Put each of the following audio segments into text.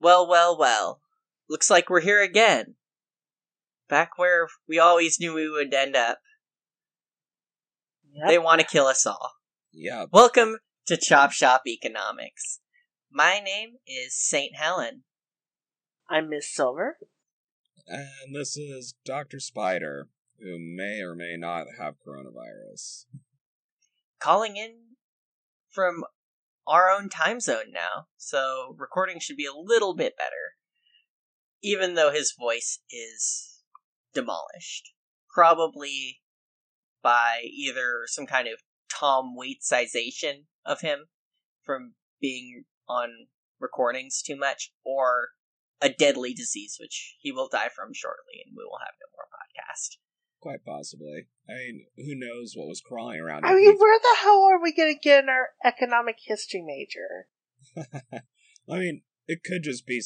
Well, well, well. Looks like we're here again. Back where we always knew we would end up. Yep. They want to kill us all. Yeah, Welcome to Chop Shop Economics. My name is St. Helen. I'm Miss Silver. and this is Dr. Spider, who may or may not have coronavirus. calling in from our own time zone now, so recording should be a little bit better. Even though his voice is demolished. Probably by either some kind of Tom Waitsization of him from being on recordings too much, or a deadly disease which he will die from shortly and we will have no more podcast. Quite possibly. I mean, who knows what was crawling around? I mean, where the hell are we going to get our economic history major? I mean, it could just be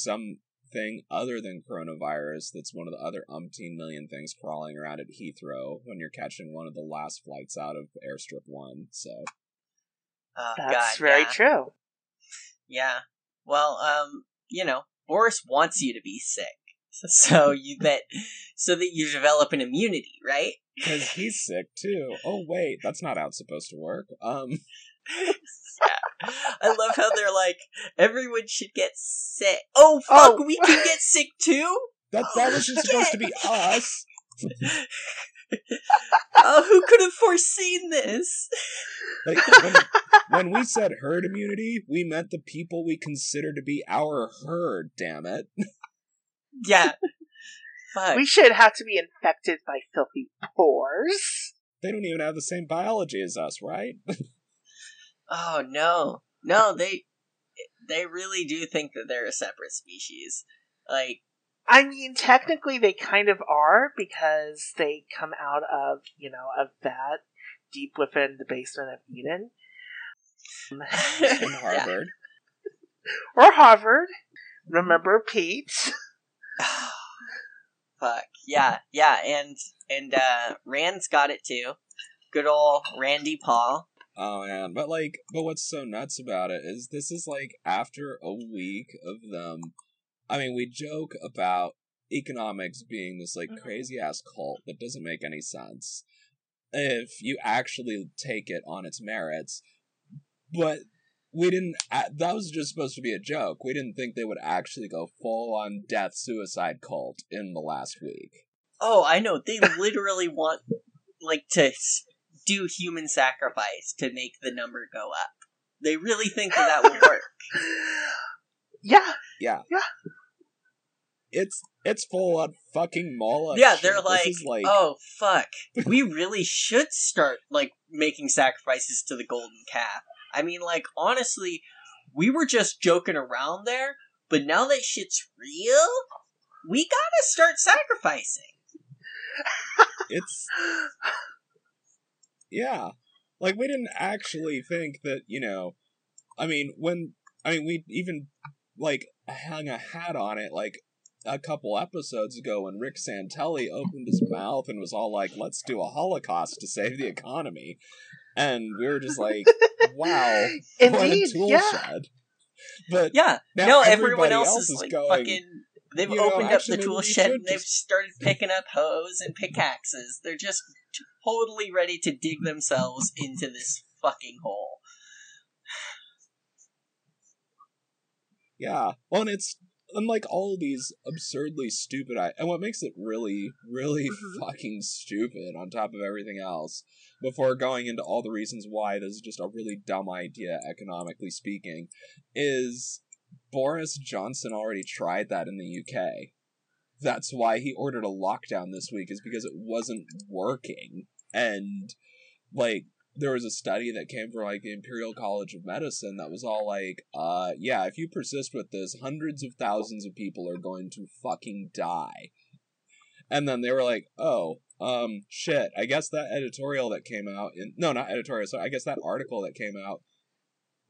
something other than coronavirus that's one of the other umpteen million things crawling around at Heathrow when you're catching one of the last flights out of Airstrip 1, so. Oh, That's God, very yeah. true. Yeah. Well, um, you know, Boris wants you to be sick. So you that so that you develop an immunity, right? Because he's sick too. Oh, wait, that's not how it's supposed to work. Um, yeah. I love how they're like everyone should get sick. Oh fuck, Oh. we can get sick too? that, that was just supposed to be us. Oh, who could have foreseen this? Like, when, when we said herd immunity, we meant the people we consider to be our herd, damn it. Yeah. Fuck. We should have to be infected by filthy pores. They don't even have the same biology as us, right? Oh no. No, they they really do think that they're a separate species. Like I mean, technically they kind of are because they come out of, you know, of that deep within the basement of Eden. In yeah. Harvard. Or Harvard. Remember Pete? Fuck. Yeah, yeah, and and uh Rand's got it too. Good old Randy Paul. Oh man, but like, but what's so nuts about it is this is like after a week of them. I mean, we joke about economics being this like Mhm. crazy ass cult that doesn't make any sense if you actually take it on its merits. But we didn't. That was just supposed to be a joke. We didn't think they would actually go full on death suicide cult in the last week. Oh, I know. They literally want like to s- do human sacrifice to make the number go up. They really think that that will work. yeah. Yeah. Yeah. It's it's full on fucking Moloch. yeah, they're like, like "Oh fuck, we really should start like making sacrifices to the golden calf." I mean, like honestly, we were just joking around there, but now that shit's real, we gotta start sacrificing. it's yeah like we didn't actually think that you know i mean when i mean we even like hung a hat on it like a couple episodes ago when rick santelli opened his mouth and was all like let's do a holocaust to save the economy and we were just like wow what a Indeed, tool yeah. shed but Yeah, now no, everyone else, is, like going fucking. They've "You opened actually, up the tool shed and they've just-" started picking up hoes and pickaxes. They're just totally ready to dig themselves into this fucking hole. Yeah. Well, and it's unlike all these absurdly stupid. I- and what makes it really, really Mhm. fucking stupid on top of everything else, before going into all the reasons why this is just a really dumb idea, economically speaking, is Boris Johnson already tried that in the UK. That's why he ordered a lockdown this week, is because it wasn't working. And, like, there was a study that came from like the Imperial College of Medicine that was all like, uh, yeah, if you persist with this, hundreds of thousands of people are going to fucking die. And then they were like, oh, Um, shit. I guess that editorial that came out in no, not editorial. So I guess that article that came out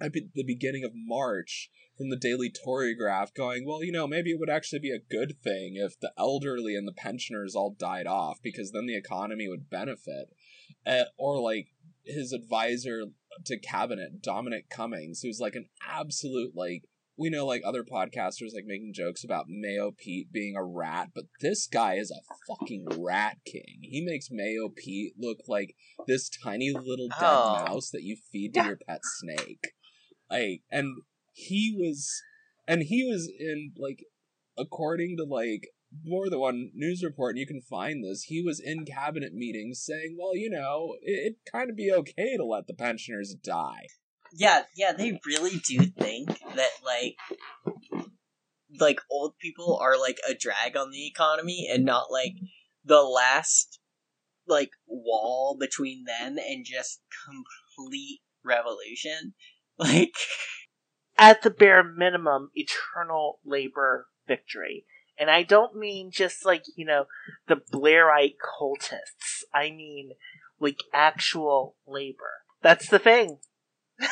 at be- the beginning of March from the Daily Torygraph, going, well, you know, maybe it would actually be a good thing if the elderly and the pensioners all died off because then the economy would benefit. Uh, or like his advisor to cabinet, Dominic Cummings, who's like an absolute like we know like other podcasters like making jokes about Mayo Pete being a rat, but this guy is a fucking rat king. He makes Mayo Pete look like this tiny little dead Oh. mouse that you feed to Yeah. your pet snake. Like and he was and he was in like according to like more than one news report, and you can find this. He was in cabinet meetings saying, "Well, you know, it, it'd kind of be okay to let the pensioners die." Yeah, yeah, they really do think that like like old people are like a drag on the economy and not like the last like wall between them and just complete revolution. Like At the bare minimum, eternal labor victory. And I don't mean just like, you know, the Blairite cultists. I mean, like, actual labor. That's the thing.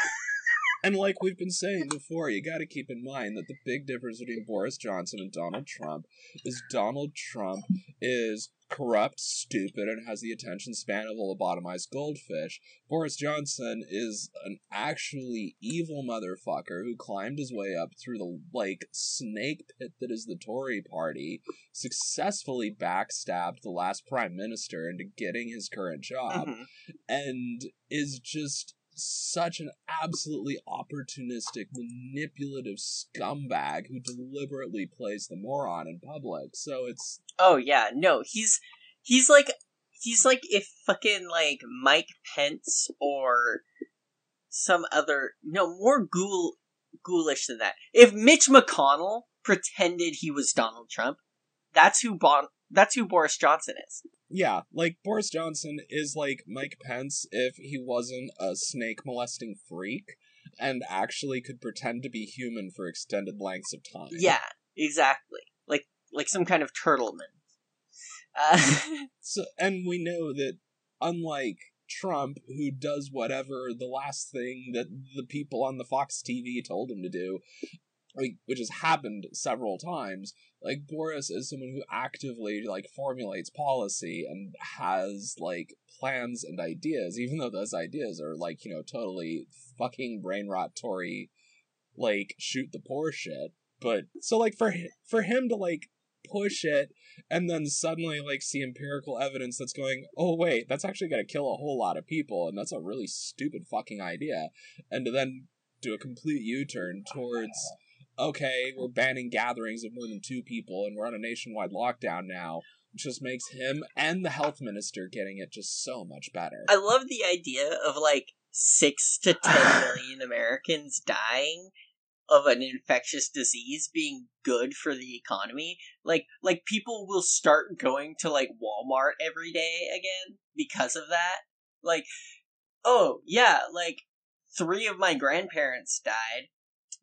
And like we've been saying before, you got to keep in mind that the big difference between Boris Johnson and Donald Trump is Donald Trump is corrupt, stupid, and has the attention span of a lobotomized goldfish. Boris Johnson is an actually evil motherfucker who climbed his way up through the like snake pit that is the Tory party, successfully backstabbed the last prime minister into getting his current job mhm. and is just such an absolutely opportunistic, manipulative scumbag who deliberately plays the moron in public. So it's Oh yeah, no, he's he's like he's like if fucking like Mike Pence or some other no more ghoul ghoulish than that. If Mitch McConnell pretended he was Donald Trump, that's who bon- that's who Boris Johnson is. yeah, like Boris Johnson is like Mike Pence if he wasn't a snake molesting freak and actually could pretend to be human for extended lengths of time. Yeah, exactly. Like like some kind of turtleman. Uh, So, and we know that unlike Trump, who does whatever the last thing that the people on the Fox TV told him to do, like, which has happened several times, like Boris is someone who actively like formulates policy and has like plans and ideas, even though those ideas are like you know totally fucking brain rot Tory, like shoot the poor shit. But so like for for him to like push it and then suddenly like see empirical evidence that's going oh wait that's actually going to kill a whole lot of people and that's a really stupid fucking idea and to then do a complete u-turn towards okay we're banning gatherings of more than two people and we're on a nationwide lockdown now which just makes him and the health minister getting it just so much better I love the idea of like six to ten million Americans dying of an infectious disease being good for the economy. Like like people will start going to like Walmart every day again because of that. Like oh yeah, like three of my grandparents died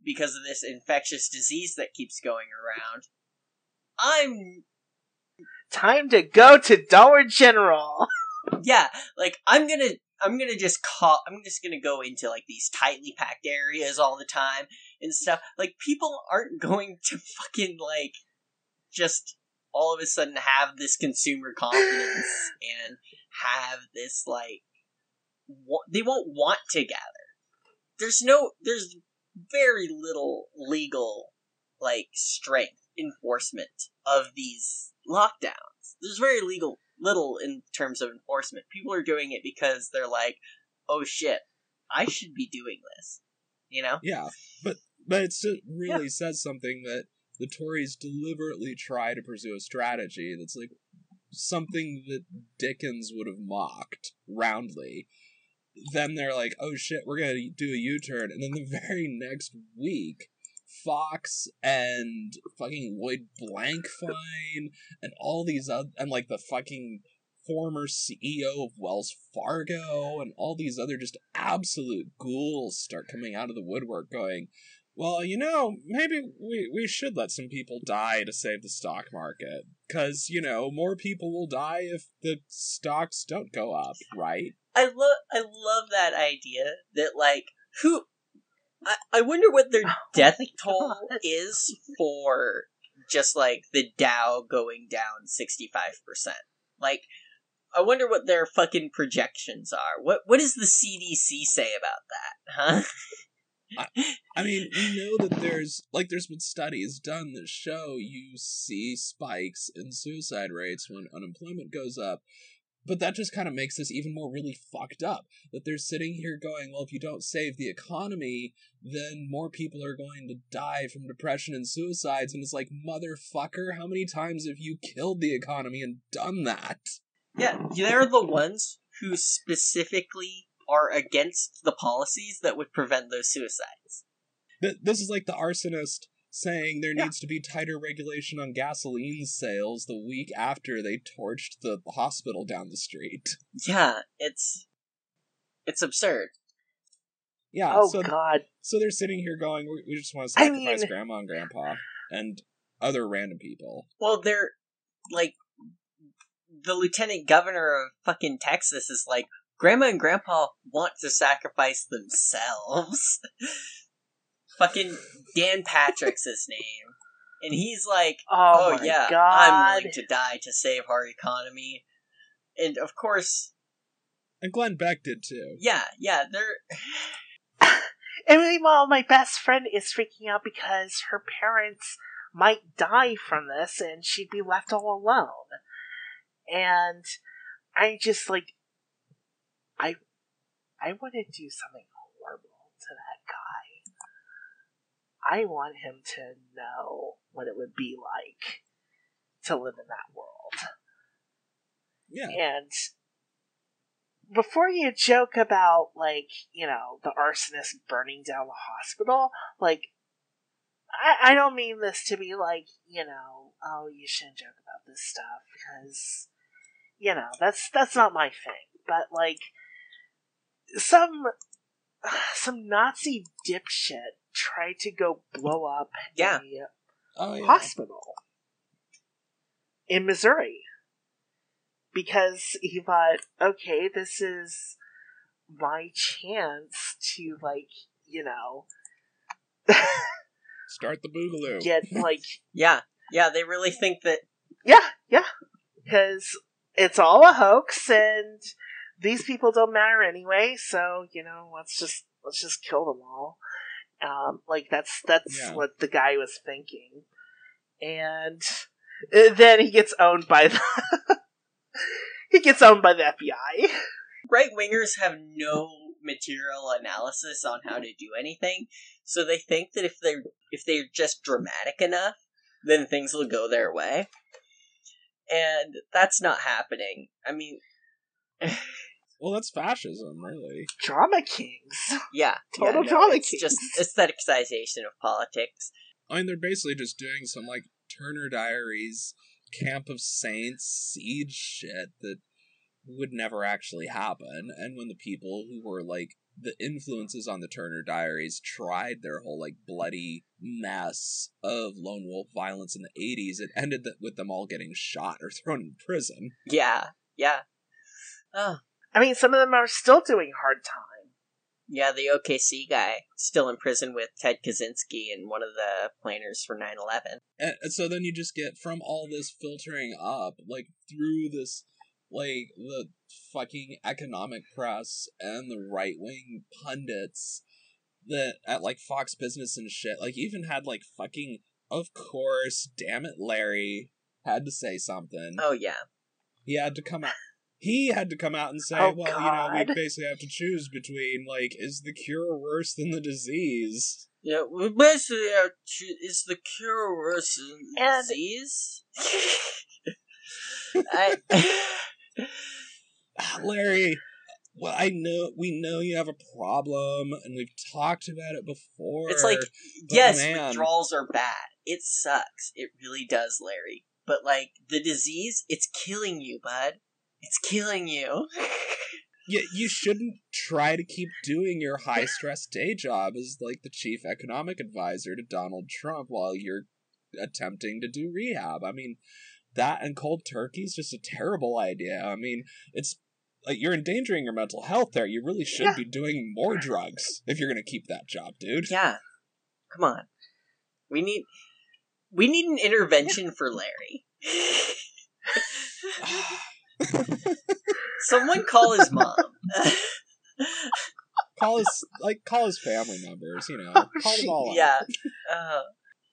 because of this infectious disease that keeps going around. I'm Time to go to Dollar General. yeah, like I'm gonna I'm gonna just call I'm just gonna go into like these tightly packed areas all the time and stuff. Like people aren't going to fucking like just all of a sudden have this consumer confidence and have this like wa- they won't want to gather. There's no there's very little legal like strength enforcement of these lockdowns. There's very legal little in terms of enforcement. People are doing it because they're like, "Oh shit, I should be doing this." You know? Yeah, but but it really says something that the Tories deliberately try to pursue a strategy that's like something that Dickens would have mocked roundly. Then they're like, "Oh shit, we're gonna do a U-turn," and then the very next week, Fox and fucking Lloyd Blankfein and all these other and like the fucking former CEO of Wells Fargo and all these other just absolute ghouls start coming out of the woodwork going, well, you know, maybe we, we should let some people die to save the stock market. Because, you know, more people will die if the stocks don't go up, right? I love I love that idea that like who I, I wonder what their oh death toll is for just like the Dow going down sixty five percent. Like I wonder what their fucking projections are. What what does the CDC say about that, huh? I mean, we know that there's like there's been studies done that show you see spikes in suicide rates when unemployment goes up. But that just kind of makes this even more really fucked up. That they're sitting here going, well, if you don't save the economy, then more people are going to die from depression and suicides. And it's like, motherfucker, how many times have you killed the economy and done that? Yeah, they're the ones who specifically are against the policies that would prevent those suicides. This is like the arsonist saying there Yeah. needs to be tighter regulation on gasoline sales the week after they torched the hospital down the street. Yeah, it's it's absurd. Yeah, oh so God. so they're sitting here going, we, we just want to I sacrifice mean- grandma and grandpa and other random people. Well, they're like the lieutenant governor of fucking Texas is like, Grandma and Grandpa want to sacrifice themselves. fucking Dan Patrick's his name, and he's like, Oh, oh, yeah, God. I'm willing to die to save our economy. And of course, And Glenn Beck did too. yeah, yeah, they're And meanwhile, my best friend is freaking out because her parents might die from this and she'd be left all alone. And I just like, I, I want to do something horrible to that guy. I want him to know what it would be like to live in that world. Yeah. And before you joke about like you know the arsonist burning down the hospital, like I, I don't mean this to be like you know oh you shouldn't joke about this stuff because you know that's that's not my thing. But like some some Nazi dipshit tried to go blow up Yeah. a Oh yeah. hospital in Missouri because he thought, okay, this is my chance to like, you know, Start the boogaloo. get like, yeah, yeah. They really think that yeah, yeah, because it's all a hoax and these people don't matter anyway. So you know, let's just let's just kill them all. Um, like that's that's Yeah. what the guy was thinking, and uh, then he gets owned by the he gets owned by the FBI. right wingers have no material analysis on how to do anything, so they think that if they're if they're just dramatic enough, then things will go their way. And that's not happening. I mean, Well, that's fascism, really. Drama kings. yeah, Total yeah, no, drama It's kings. just aestheticization of politics. I mean, they're basically just doing some like Turner Diaries, Camp of Saints, siege shit that would never actually happen. And when the people who were like the influences on the Turner Diaries tried their whole like bloody mess of lone wolf violence in the 80s, it ended with them all getting shot or thrown in prison. Yeah, yeah. Oh, I mean, some of them are still doing hard time. yeah. The OKC guy still in prison with Ted Kaczynski and one of the planners for 9/11. And, and so then you just get from all this filtering up, like through this, like the fucking economic press and the right wing pundits that at like Fox Business and shit, like even had like fucking, of course, damn it, Larry had to say something. Oh yeah. He had to come out. He had to come out and say, Oh, well, you know, we basically have to choose between, like, is the cure worse than the disease? Yeah, we basically have to, is the cure worse than And- disease? I, Larry, well, I know we know you have a problem, and we've talked about it before. it's like, yes, man. withdrawals are bad. It sucks. It really does, Larry. But, like, the disease, it's killing you, bud. It's killing you. you, you shouldn't try to keep doing your high stress day job as like the chief economic advisor to Donald Trump while you're attempting to do rehab. I mean, that and cold turkey is just a terrible idea. I mean, it's like you're endangering your mental health there. You really should Yeah. be doing more drugs if you're going to keep that job, dude. Yeah. Come on. We need we need an intervention for Larry. Someone call his mom. call his like call his family members, you know. Oh, Call them all up. yeah. Uh,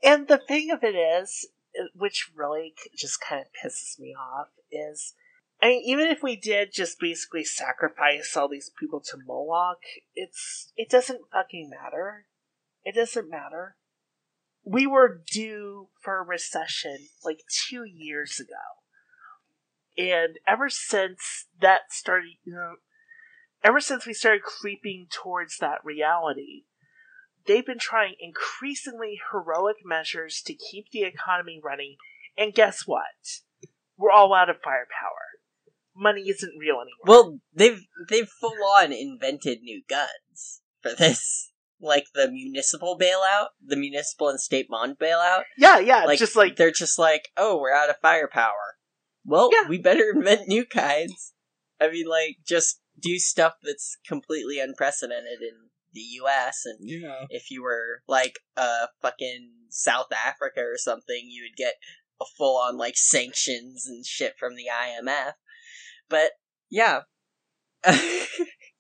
And the thing of it is, uh, which really just kind of pisses me off, is I mean, even if we did just basically sacrifice all these people to Moloch, it's it doesn't fucking matter. It doesn't matter. We were due for a recession like two years ago, and ever since that started, you know, ever since we started creeping towards that reality, they've been trying increasingly heroic measures to keep the economy running, and guess what? We're all out of firepower. Money isn't real anymore. well, they've they've full on invented new guns for this. Like the municipal bailout, the municipal and state bond bailout. yeah, yeah, Like just like they're just like, oh, we're out of firepower. Well, Yeah. we better invent new kinds. I mean, like, just do stuff that's completely unprecedented in the U.S. And Yeah. if you were like uh fucking South Africa or something, you would get a full on like sanctions and shit from the IMF. But yeah.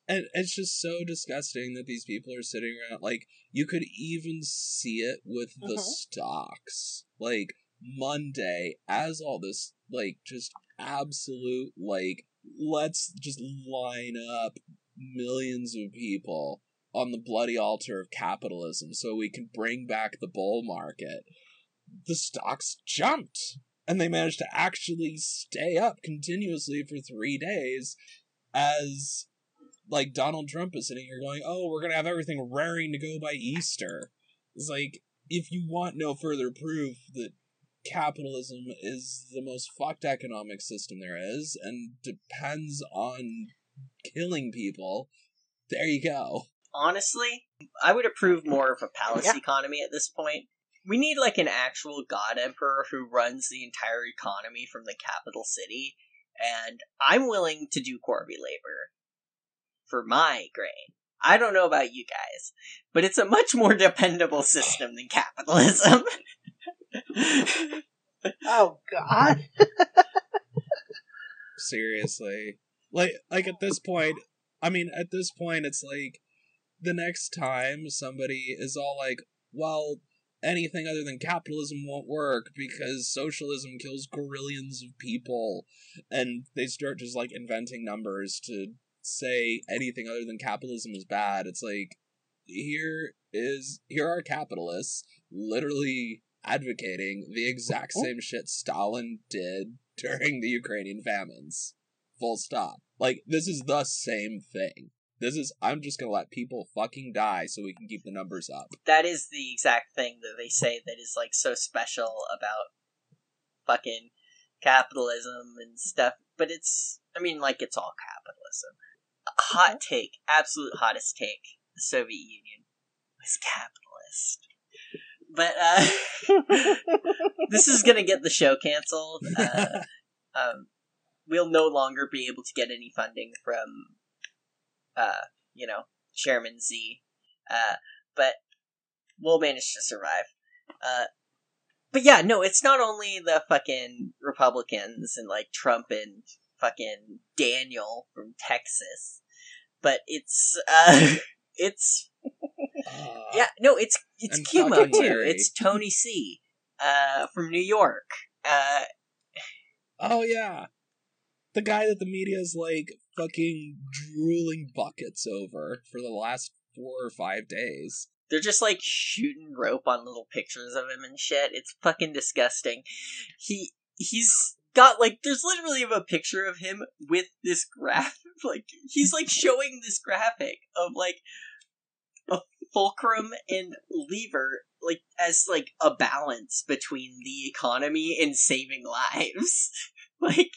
And it's just so disgusting that these people are sitting around. Like, you could even see it with the Mhm. stocks. Like, Monday, as all this, like, just absolute, like, let's just line up millions of people on the bloody altar of capitalism so we can bring back the bull market. The stocks jumped. And they managed to actually stay up continuously for three days as like Donald Trump is sitting here going, "Oh, we're gonna have everything raring to go by Easter." It's like if you want no further proof that capitalism is the most fucked economic system there is and depends on killing people, there you go. Honestly, I would approve more of a palace Yeah. economy at this point. We need like an actual god emperor who runs the entire economy from the capital city, and I'm willing to do corvée labor for my grain. I don't know about you guys, but it's a much more dependable system than capitalism. oh god. Seriously. Like like at this point, I mean at this point it's like the next time somebody is all like, "Well, anything other than capitalism won't work because socialism kills grillions of people." And they start just like inventing numbers to say anything other than capitalism is bad. It's like here is here are capitalists literally advocating the exact oh. same shit Stalin did during the Ukrainian famines. Full stop. Like this is the same thing. This is I'm just gonna let people fucking die so we can keep the numbers up. that is the exact thing that they say that is like so special about fucking capitalism and stuff. But it's, I mean, like it's all capitalism. Hot mm-hmm. take, absolute hottest take: the Soviet Union was capitalist. But uh, this is gonna get the show canceled. Uh, um, we'll no longer be able to get any funding from, uh, you know, Chairman Z. Uh, but we'll manage to survive. Uh, but yeah, no, it's not only the fucking Republicans and like Trump and fucking Daniel from Texas, but it's uh, it's yeah, no, it's it's And Cuomo too. It's Tony C. Uh, from New York. Uh, Oh yeah. The guy that the media's like fucking drooling buckets over for the last four or five days. They're just like shooting rope on little pictures of him and shit. It's fucking disgusting. He he's got like there's literally a picture of him with this graph like he's like showing this graphic of like fulcrum and lever like as like a balance between the economy and saving lives. like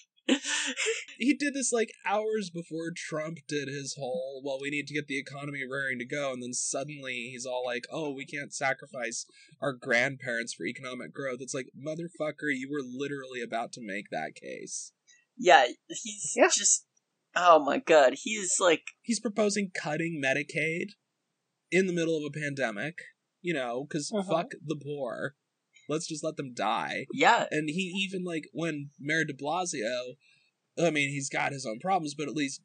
he did this like hours before Trump did his whole, well, we need to get the economy raring to go. And then suddenly he's all like, oh, we can't sacrifice our grandparents for economic growth. It's like, motherfucker, you were literally about to make that case. yeah, he's Yeah. just. Oh my god, he's like. He's proposing cutting Medicaid in the middle of a pandemic, you know, because Mhm. fuck the poor. Let's just let them die. Yeah, And he even like when Mayor De Blasio, I mean, he's got his own problems, but at least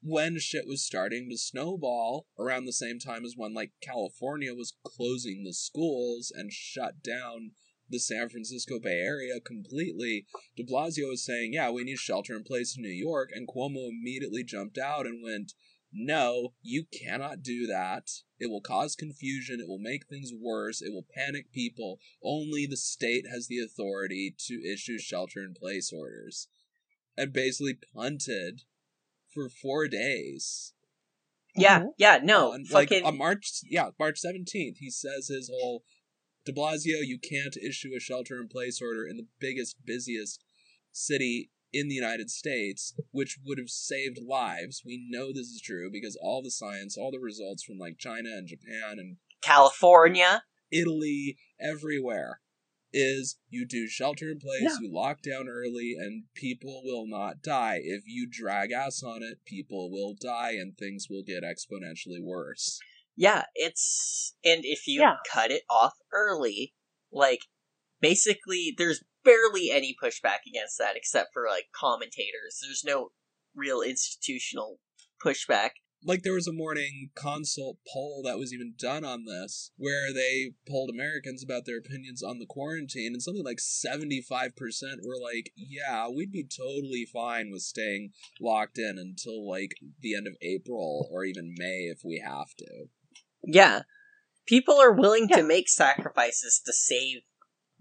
when shit was starting to snowball around the same time as when like California was closing the schools and shut down the San Francisco Bay Area completely, De Blasio was saying, "Yeah, we need shelter in place in New York," and Cuomo immediately jumped out and went, "No, you cannot do that. It will cause confusion. It will make things worse. It will panic people. Only the state has the authority to issue shelter in place orders." And basically punted for four days. yeah, Mhm. yeah. No, on, fucking. like on March, yeah, March seventeenth, he says his whole De Blasio, you can't issue a shelter in place order in the biggest, busiest city in the United States, which would have saved lives. We know this is true because all the science, all the results from like China and Japan and California. Italy, everywhere, is you do shelter in place, Yeah. you lock down early, and people will not die. If you drag ass on it, people will die and things will get exponentially worse. Yeah, it's and if you Yeah. cut it off early, like basically there's barely any pushback against that except for like commentators. There's no real institutional pushback. Like there was a morning consult poll that was even done on this, where they polled Americans about their opinions on the quarantine, and something like seventy-five percent were like, "Yeah, we'd be totally fine with staying locked in until like the end of April or even May if we have to." Yeah. People are willing Yeah. to make sacrifices to save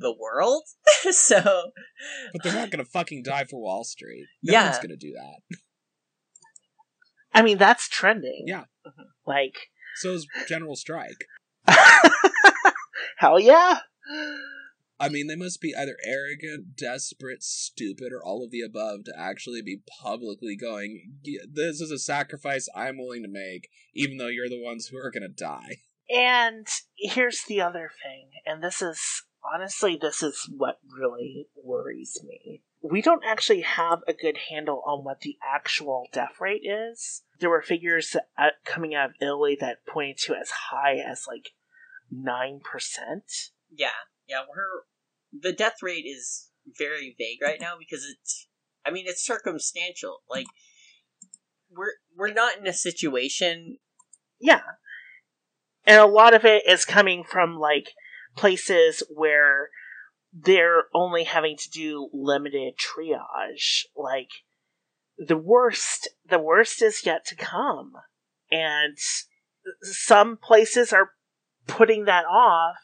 the world. so But they're not gonna fucking die for Wall Street. No Yeah. one's gonna do that. I mean, that's trending. Yeah. Uh-huh. Like, So is General Strike. hell yeah. I mean, they must be either arrogant, desperate, stupid, or all of the above to actually be publicly going, This is a sacrifice I'm willing to make, even though you're the ones who are going to die. And here's the other thing, and this is honestly, this is what really worries me. We don't actually have a good handle on what the actual death rate is. There were figures uh, coming out of Italy that pointed to as high as like 9%. yeah, yeah, we're the death rate is very vague right now because it's I mean it's circumstantial. Like we're we're not in a situation Yeah. And a lot of it is coming from like places where they're only having to do limited triage. Like the worst the worst is yet to come. And some places are putting that off,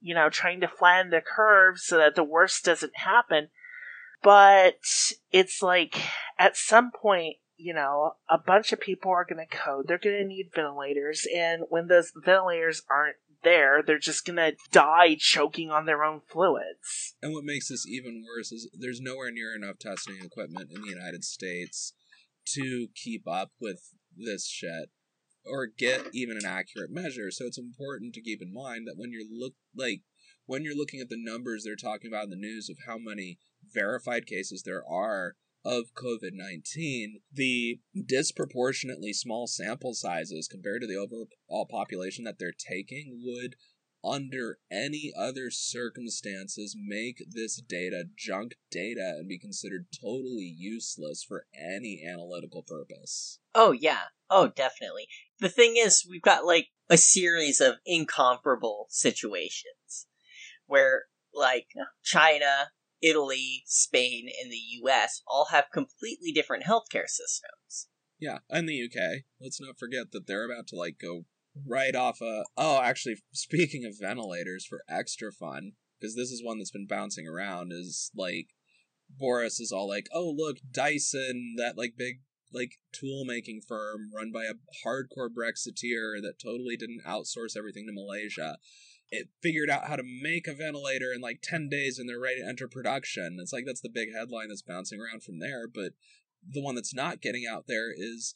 you know, trying to flatten the curve so that the worst doesn't happen. But it's like at some point, you know, a bunch of people are going to code. They're going to need ventilators. And when those ventilators aren't there, they're just to die choking on their own fluids. And what makes this even worse is there's nowhere near enough testing equipment in the United States to keep up with this shit or get even an accurate measure. So it's important to keep in mind that when you're look like when you're looking at the numbers they're talking about in the news of how many verified cases there are of COVID 19, the disproportionately small sample sizes compared to the overall population that they're taking would, under any other circumstances, make this data junk data and be considered totally useless for any analytical purpose. Oh yeah. Oh definitely. The thing is we've got like a series of incomparable situations where like China, Italy, Spain, and the US all have completely different healthcare systems. Yeah, and the UK. Let's not forget that they're about to like go right off a. Oh, actually, speaking of ventilators for extra fun, because this is one that's been bouncing around. Is like Boris is all like, "Oh, look, Dyson, that like big like tool making firm run by a hardcore Brexiteer that totally didn't outsource everything to Malaysia." It figured out how to make a ventilator in like 10 days and they're ready to enter production. It's like that's the big headline that's bouncing around from there, but the one that's not getting out there is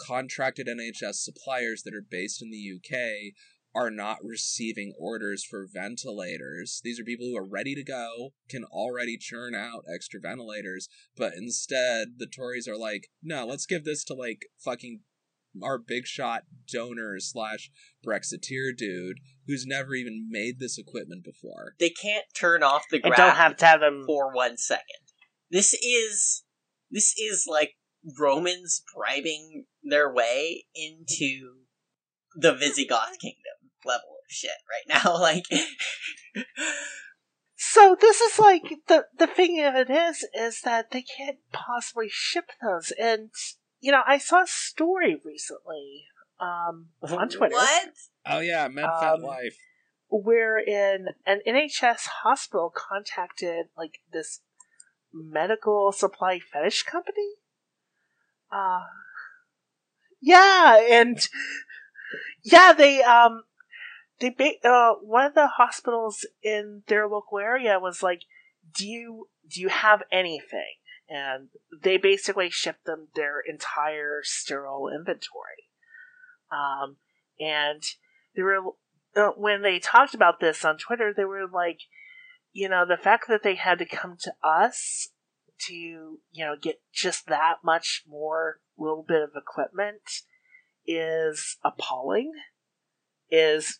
contracted NHS suppliers that are based in the UK are not receiving orders for ventilators. These are people who are ready to go, can already churn out extra ventilators, but instead the Tories are like, no, let's give this to like fucking our big shot donor slash Brexiteer dude who's never even made this equipment before. They can't turn off the And graph don't have to have them. for one second. This is this is like Romans bribing their way into the Visigoth kingdom level of shit right now. Like So this is like the the thing of it is is that they can't possibly ship those, and you know I saw a story recently um, on Twitter What? Oh yeah, MedFat Um, Life. wherein an NHS hospital contacted like this medical supply fetish company. Uh yeah, and yeah, they um they ba- uh one of the hospitals in their local area was like, "Do you do you have anything?" And they basically shipped them their entire sterile inventory. Um and they were uh, when they talked about this on Twitter, they were like, you know, the fact that they had to come to us to, you know, get just that much more little bit of equipment is appalling, is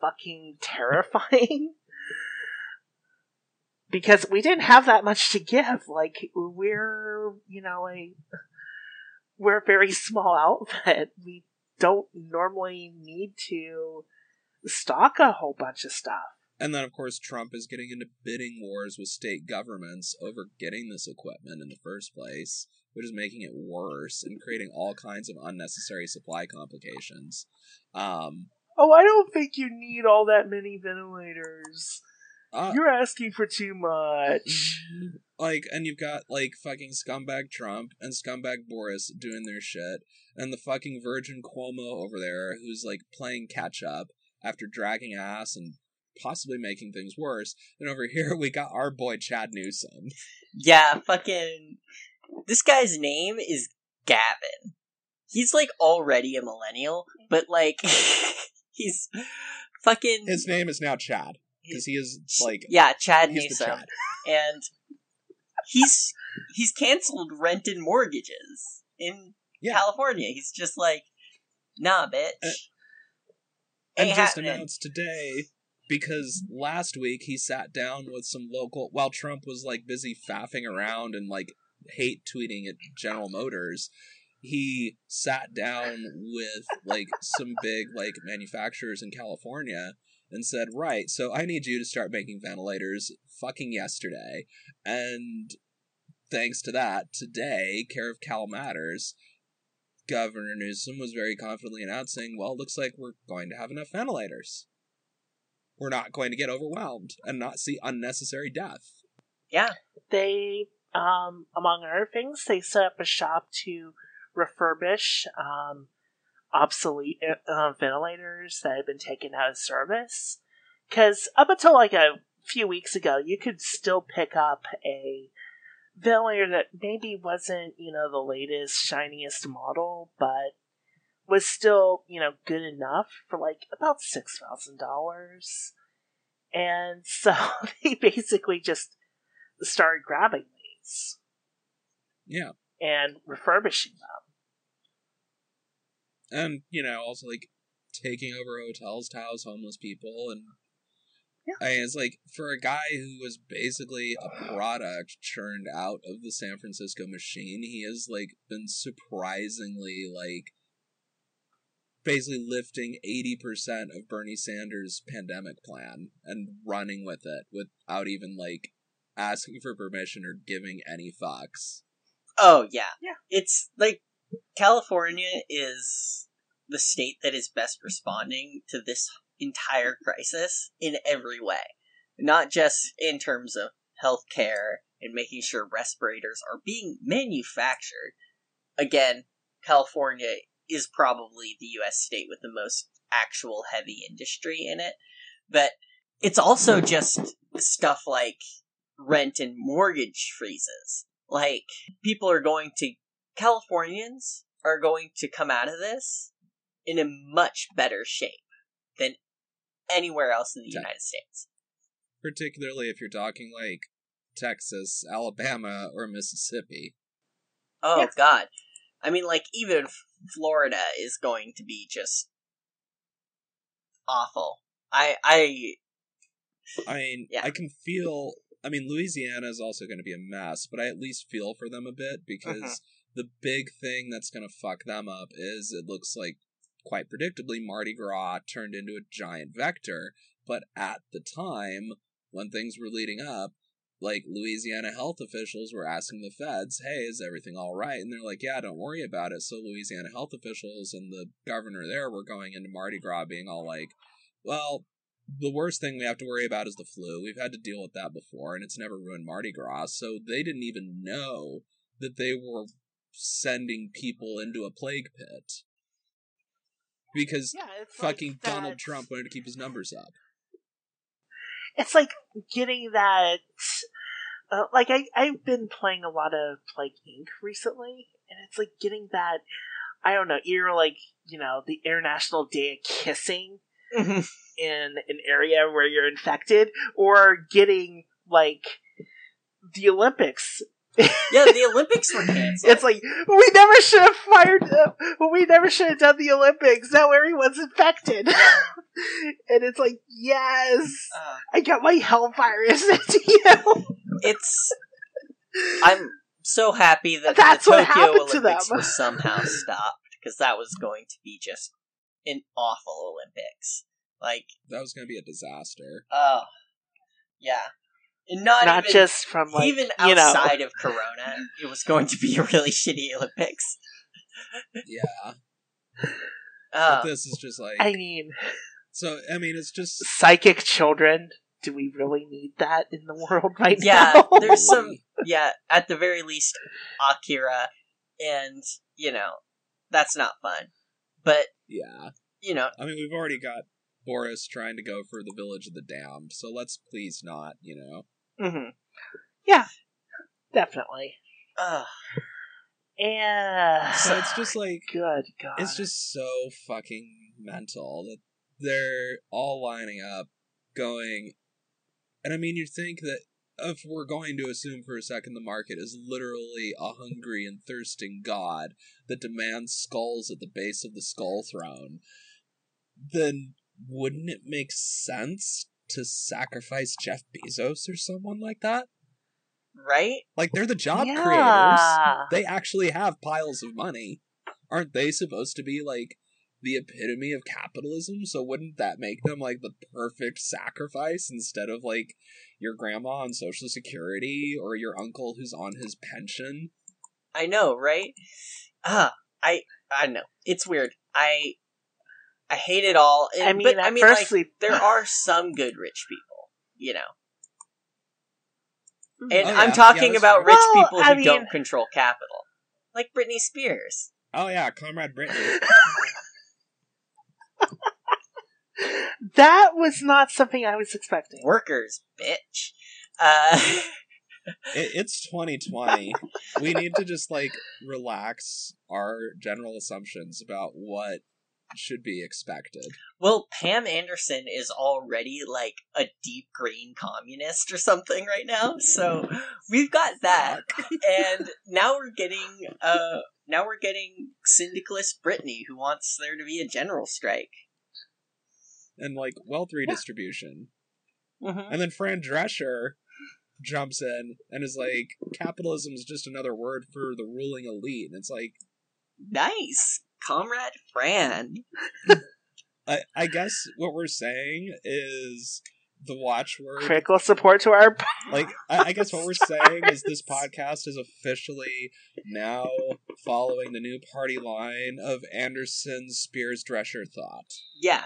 fucking terrifying. Because we didn't have that much to give. Like, we're, you know, a, we're a very small outfit. We don't normally need to stock a whole bunch of stuff. And then, of course, Trump is getting into bidding wars with state governments over getting this equipment in the first place, which is making it worse and creating all kinds of unnecessary supply complications. Um, Oh, I don't think you need all that many ventilators. Uh, You're asking for too much. like, and you've got like fucking scumbag Trump and scumbag Boris doing their shit, and the fucking Virgin Cuomo over there who's like playing catch up after dragging ass and possibly making things worse. And over here we got our boy Chad Newsom. Yeah, fucking. This guy's name is Gavin. He's like already a millennial, but like he's fucking. His name is now Chad because he is like yeah, Chad Chad. and he's he's canceled rent and mortgages in Yeah. California. He's just like, nah, bitch. Uh, and just happening. announced today because last week he sat down with some local while Trump was like busy faffing around and like hate tweeting at General Motors. He sat down with like some big like manufacturers in California and said, "Right, so I need you to start making ventilators fucking yesterday." And thanks to that, today, care of Cal Matters, Governor Newsom was very confidently announcing, well, looks like we're going to have enough ventilators. We're not going to get overwhelmed and not see unnecessary death. Yeah, They, um, among other things, they set up a shop to refurbish um, obsolete uh, ventilators that had been taken out of service. Because up until like a few weeks ago, you could still pick up a ventilator that maybe wasn't, you know, the latest, shiniest model, but was still, you know, good enough for like about $6,000. And so they basically just started grabbing these Yeah. and refurbishing them. And, you know, also like taking over hotels to house homeless people and Yeah. I mean, it's like for a guy who was basically a product churned out of the San Francisco machine, he has like been surprisingly like basically lifting 80% of Bernie Sanders' pandemic plan and running with it without even like asking for permission or giving any fucks. Oh yeah. Yeah. It's like California is the state that is best responding to this entire crisis in every way. Not just in terms of healthcare and making sure respirators are being manufactured. Again, California is probably the US state with the most actual heavy industry in it. But it's also just stuff like rent and mortgage freezes. Like, people are going to, Californians are going to come out of this in a much better shape than anywhere else in the Yeah. United States. Particularly if you're talking like Texas, Alabama, or Mississippi. Oh Yeah. God, I mean, like even F- Florida is going to be just awful. I I I mean, Yeah. I can feel. I mean, Louisiana is also going to be a mess, but I at least feel for them a bit because Mhm. The big thing that's going to fuck them up is it looks like, quite predictably, Mardi Gras turned into a giant vector. But at the time, when things were leading up, like Louisiana health officials were asking the feds, "Hey, is everything all right?" And they're like, "Yeah, don't worry about it." So Louisiana health officials and the governor there were going into Mardi Gras being all like, "Well, the worst thing we have to worry about is the flu. We've had to deal with that before, and it's never ruined Mardi Gras." So they didn't even know that they were sending people into a plague pit because Yeah, fucking like Donald that- Trump wanted to keep his numbers up. It's like getting that. Uh, like I I've been playing a lot of like Ink recently, and it's like getting that. I don't know. You're like you know the International Day of Kissing in an area where you're infected, or getting like the Olympics. Yeah, the Olympics were canceled. It's like we never should have fired. Uh, we never should have done the Olympics. Now everyone's infected, and it's like yes, Uh, I got my hell virus into you. it's I'm so happy that That's the Tokyo happened to Olympics them. was somehow stopped because that was going to be just an awful Olympics. Like, That was going to be a disaster. oh, yeah, and not, Not even, just from like even you know. outside of Corona, it was going to be a really shitty Olympics. Yeah, but this is just like I mean, so. I mean, it's just psychic children. Do we really need that in the world right Yeah, now? there's some yeah, at the very least, Akira, and you know, that's not fun. But yeah. you know, I mean, we've already got Boris trying to go for the village of the damned, so let's please not, you know. mhm. Yeah, definitely. Ugh. And So it's just like good God. it's just so fucking mental that they're all lining up, going, and I mean, you think that if we're going to assume for a second the market is literally a hungry and thirsting god that demands skulls at the base of the skull throne, then wouldn't it make sense to sacrifice Jeff Bezos or someone like that? right? Like they're the job Yeah. creators. They actually have piles of money. Aren't they supposed to be like the epitome of capitalism? So wouldn't that make them like the perfect sacrifice instead of like your grandma on social security or your uncle who's on his pension? I know, right? Ah, I I know it's weird. I I hate it all. And, I mean, but I mean, like firstly, there are some good rich people, you know. And Oh, I'm talking Yeah, about fair. rich Well, people I who don't control capital, like Britney Spears. Oh yeah, Comrade Britney. that was not something I was expecting. Workers, bitch. Uh, it, it's 2020. we need to just like relax our general assumptions about what should be expected. well, Pam Anderson is already like a deep green communist or something right now, so we've got that, and now we're getting uh now we're getting syndicalist Britney who wants there to be a general strike. And like wealth redistribution. Mm-hmm. And then Fran Drescher jumps in and is like, capitalism is just another word for the ruling elite. And it's like, Nice, comrade Fran. I, I guess what we're saying is the watchword. Critical support to our. Like, I, I guess what we're saying is this podcast is officially now following the new party line of Anderson Spears Drescher thought. Yeah,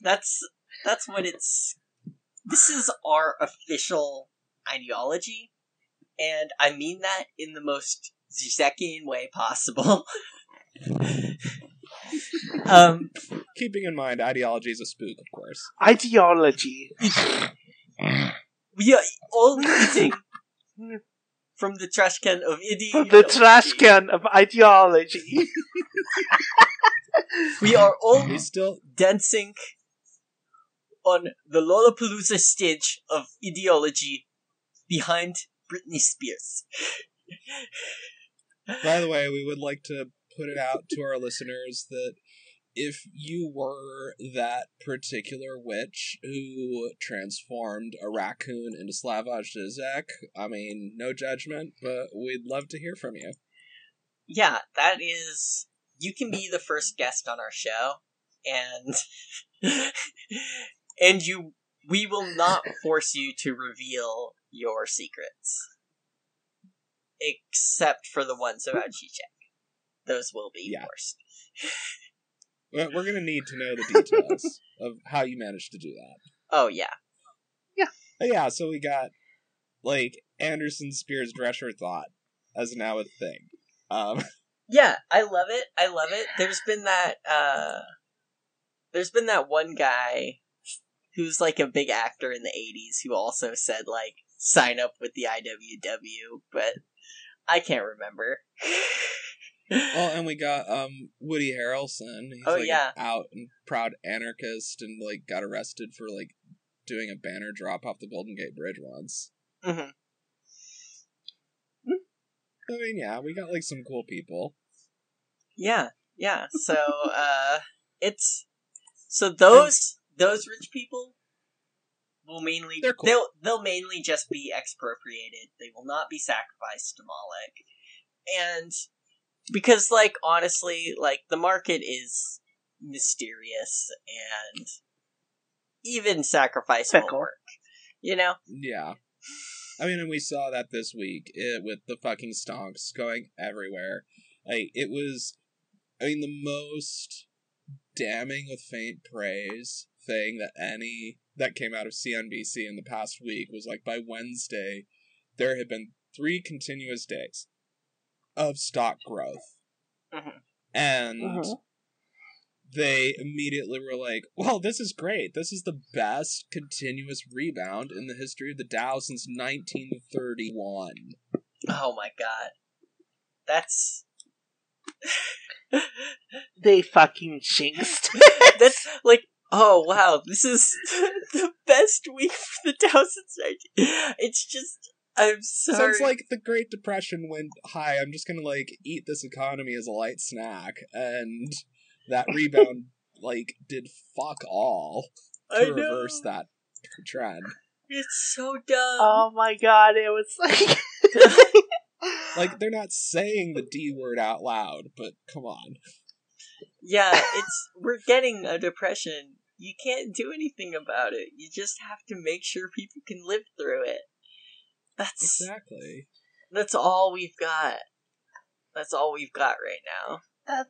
that's that's what it's. This is our official ideology, and I mean that in the most Zizekian way possible. Um, Keeping in mind, ideology is a spook, of course. Ideology. we are all eating from the trash can of ideology. From the trash can of ideology. We are all We still dancing on the Lollapalooza stage of ideology behind Britney Spears. By the way, we would like to put it out to our listeners that if you were that particular witch who transformed a raccoon into Slavoj Zizek, I mean, no judgment, but we'd love to hear from you. Yeah, that is. You can be the first guest on our show, and and you. We will not force you to reveal your secrets, except for the ones about Zizek. Those will be Yeah. forced. We're we're gonna need to know the details of how you managed to do that. Oh yeah, But yeah, so we got like Anderson Spears Drescher thought as now a thing. Um, Yeah, I love it. I love it. There's been that uh there's been that one guy who's like a big actor in the 80s who also said like sign up with the IWW, but I can't remember. well, and we got um Woody Harrelson. He's Oh, like yeah. out and proud anarchist, and like got arrested for like doing a banner drop off the Golden Gate Bridge once. Mhm. I mean, yeah, we got like some cool people. Yeah, yeah. So uh it's so those those rich people will mainly cool. they'll they'll mainly just be expropriated. They will not be sacrificed to Moloch. And because like honestly, like the market is mysterious and even sacrifice won't work. You know? Yeah. I mean, and we saw that this week it, with the fucking stonks going everywhere. Like, it was, I mean, the most damning with faint praise thing that any, that came out of CNBC in the past week was like by Wednesday, there had been three continuous days of stock growth. Mhm. And Mhm. they immediately were like, well, this is great. This is the best continuous rebound in the history of the Dow since 1931. Oh my god. That's They fucking jinxed. That's like, oh wow, this is the best week for the Dow since 19. It's just, I'm sorry. Since, like, the Great Depression went high, I'm just gonna, like, eat this economy as a light snack. And that rebound, like, did fuck all to I know. reverse that trend. It's so dumb. oh my god, it was like. Like, they're not saying the D word out loud, but come on. yeah, it's we're getting a depression. You can't do anything about it. You just have to make sure people can live through it. That's Exactly. that's all we've got. That's all we've got right now.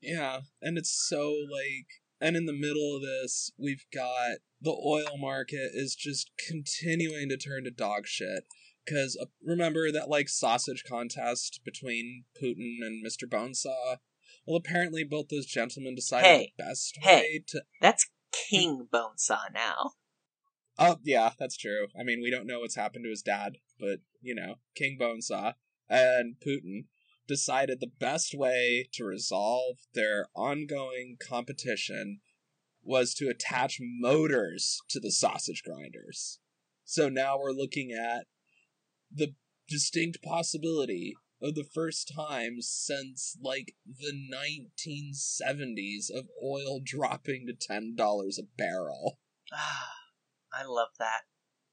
Yeah, and it's so like, and in the middle of this, we've got the oil market is just continuing to turn to dog shit. Because uh, remember that like sausage contest between Putin and Mr. Bonesaw? Well, apparently both those gentlemen decided Hey, the best hey. way to. That's King Bonesaw now. Oh, yeah, that's true. I mean, we don't know what's happened to his dad, but you know, King Bonesaw and Putin decided the best way to resolve their ongoing competition was to attach motors to the sausage grinders. So now we're looking at the distinct possibility of the first time since like the 1970s of oil dropping to $10 a barrel. Ah. I love that.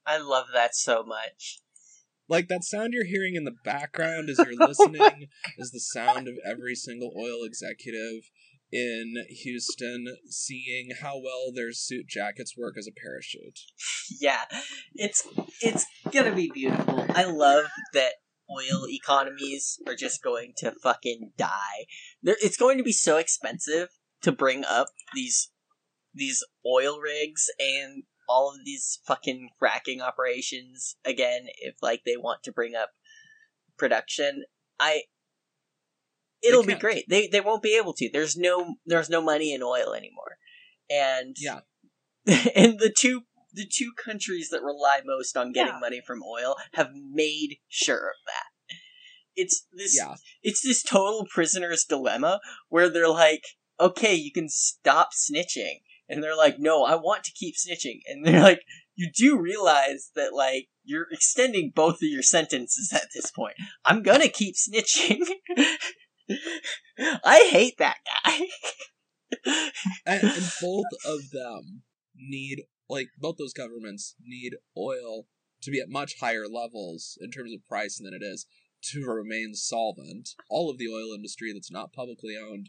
I love that so much. Like that sound you're hearing in the background as you're listening is the sound of every single oil executive in Houston seeing how well their suit jackets work as a parachute. yeah, it's it's gonna be beautiful. I love that oil economies are just going to fucking die. There, it's going to be so expensive to bring up these these oil rigs and all of these fucking fracking operations again if like they want to bring up production. I it'll be great. They they won't be able to. There's no there's no money in oil anymore, and Yeah. and the two the two countries that rely most on getting Yeah. money from oil have made sure of that. It's this Yeah. it's this total prisoner's dilemma where they're like, okay, you can stop snitching. And they're like, no, I want to keep snitching. And they're like, you do realize that, like, you're extending both of your sentences at this point. I'm gonna keep snitching. I hate that guy. and, and both of them need like both those governments need oil to be at much higher levels in terms of price than it is to remain solvent. All of the oil industry that's not publicly owned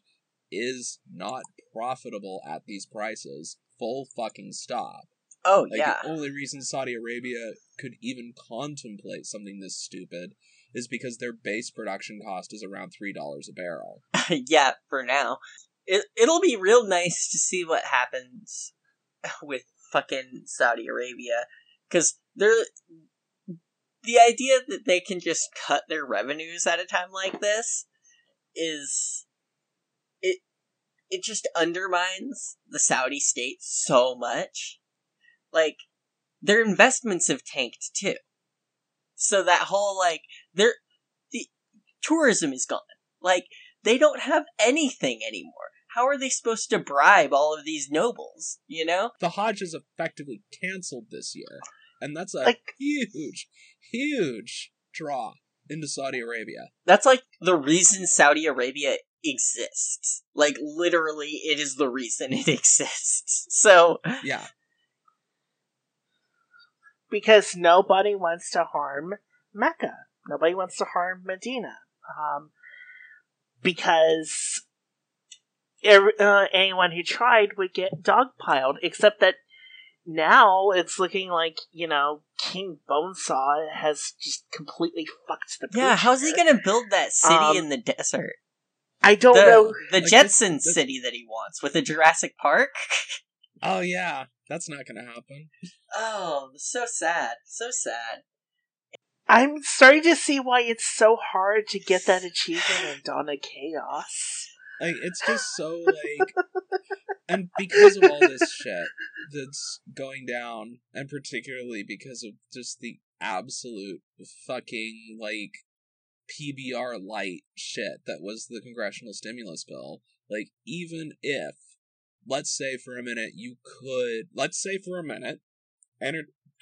is not profitable at these prices. Full fucking stop. Oh, Like yeah. the only reason Saudi Arabia could even contemplate something this stupid is because their base production cost is around three dollars a barrel. yeah, for now. It, it'll be real nice to see what happens with fucking Saudi Arabia. Because they're. The idea that they can just cut their revenues at a time like this is. It. Just undermines the Saudi state so much. Like, their investments have tanked too. So that whole, like, their. The tourism is gone. Like, they don't have anything anymore. How are they supposed to bribe all of these nobles? You know? the Hajj is effectively canceled this year, and that's a Like- huge, huge draw into Saudi Arabia. That's like the reason Saudi Arabia exists. Like, literally, it is the reason it exists. So, Yeah, because nobody wants to harm Mecca. Nobody wants to harm Medina. Um, because every, uh, anyone who tried would get dogpiled, except that now it's looking like, you know, King Bonesaw has just completely fucked the yeah, how's he gonna build that city Um, in the desert? I don't The, know. the Like, Jetson this- this- city that he wants with a Jurassic Park? oh yeah, that's not gonna happen. oh, so sad. So sad. I'm starting to see why it's so hard to get that achievement in Donna Chaos. Like it's just so like, and because of all this shit that's going down, and particularly because of just the absolute fucking like PBR light shit that was the congressional stimulus bill. Like even if, let's say for a minute you could, let's say for a minute, and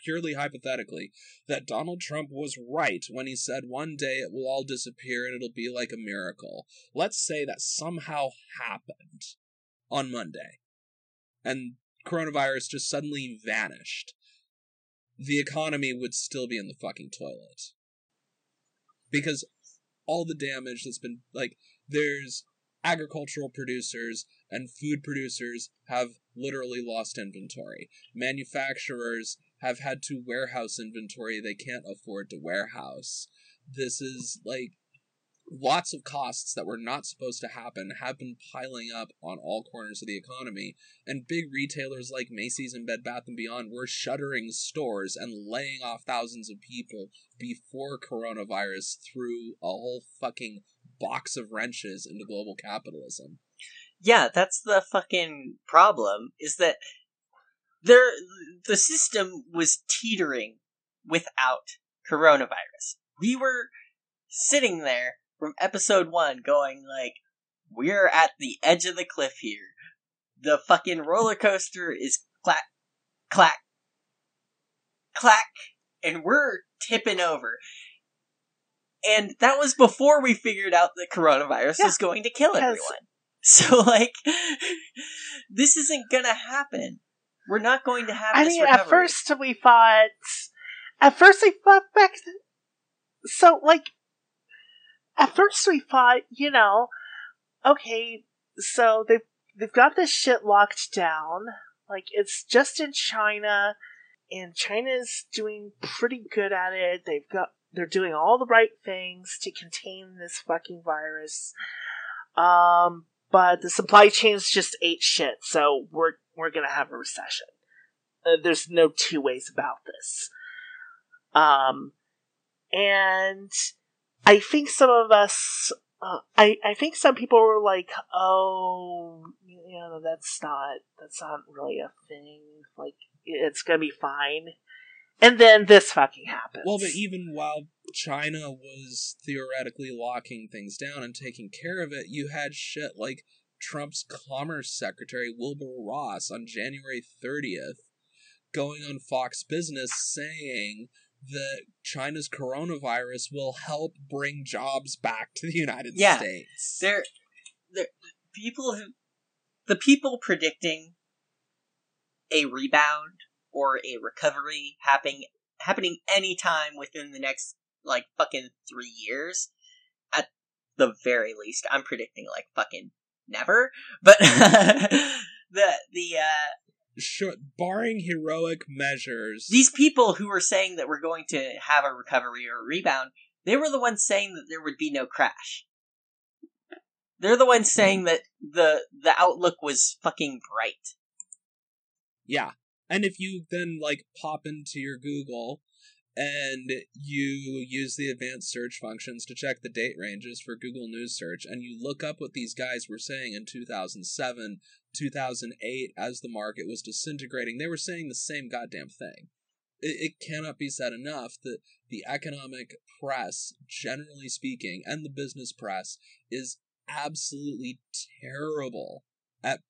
purely hypothetically, that Donald Trump was right when he said one day it will all disappear and it'll be like a miracle let's say that somehow happened on Monday and coronavirus just suddenly vanished, the economy would still be in the fucking toilet. Because all the damage that's been, like, there's agricultural producers and food producers have literally lost inventory. Manufacturers have had to warehouse inventory they can't afford to warehouse. This is like lots of costs that were not supposed to happen have been piling up on all corners of the economy and big retailers like Macy's and Bed Bath and Beyond were shuttering stores and laying off thousands of people before coronavirus threw a whole fucking box of wrenches into global capitalism. Yeah, that's the fucking problem. Is that there the system was teetering without coronavirus. We were sitting there from episode one, going like, "We're at the edge of the cliff here. The fucking roller coaster is clack, clack, clack, and we're tipping over." And that was before we figured out that coronavirus Yeah, was going to kill everyone. So like, this isn't gonna happen. We're not going to have. I mean, at first we thought. At first we thought back. So, like, at first we thought, you know, okay, so they've they've got this shit locked down. Like, it's just in China, and China's doing pretty good at it. They've got they're doing all the right things to contain this fucking virus. Um, but the supply chains just ate shit, so we're we're gonna have a recession. Uh, there's no two ways about this. Um, and I think some of us uh, I I think some people were like, "Oh, you know, that's not that's not really a thing. Like, it's gonna be fine." And then this fucking happens. Well, but even while China was theoretically locking things down and taking care of it, you had shit like Trump's Commerce Secretary Wilbur Ross on January 30th going on Fox Business saying that China's coronavirus will help bring jobs back to the United Yeah. States. There, there, people who, the people predicting a rebound or a recovery happening happening anytime within the next like fucking three years, at the very least, I'm predicting like fucking never. But the the uh Sure, barring heroic measures, these people who were saying that we're going to have a recovery or a rebound, they were the ones saying that there would be no crash. They're the ones saying that the the outlook was fucking bright. Yeah. And if you then like pop into your Google and you use the advanced search functions to check the date ranges for Google News search and you look up what these guys were saying in 2007, 2008 as the market was disintegrating, they were saying the same goddamn thing. It, it cannot be said enough that the economic press, generally speaking, and the business press is absolutely terrible at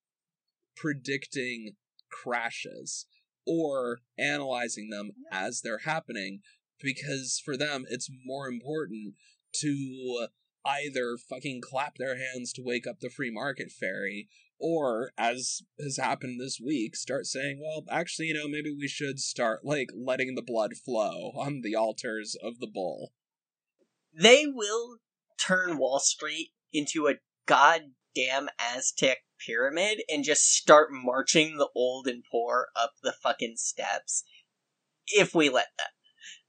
predicting crashes or analyzing them as they're happening because for them it's more important to either fucking clap their hands to wake up the free market fairy or as has happened this week start saying well actually you know maybe we should start like letting the blood flow on the altars of the bull They will turn Wall Street into a goddamn Aztec pyramid and just start marching the old and poor up the fucking steps if we let them.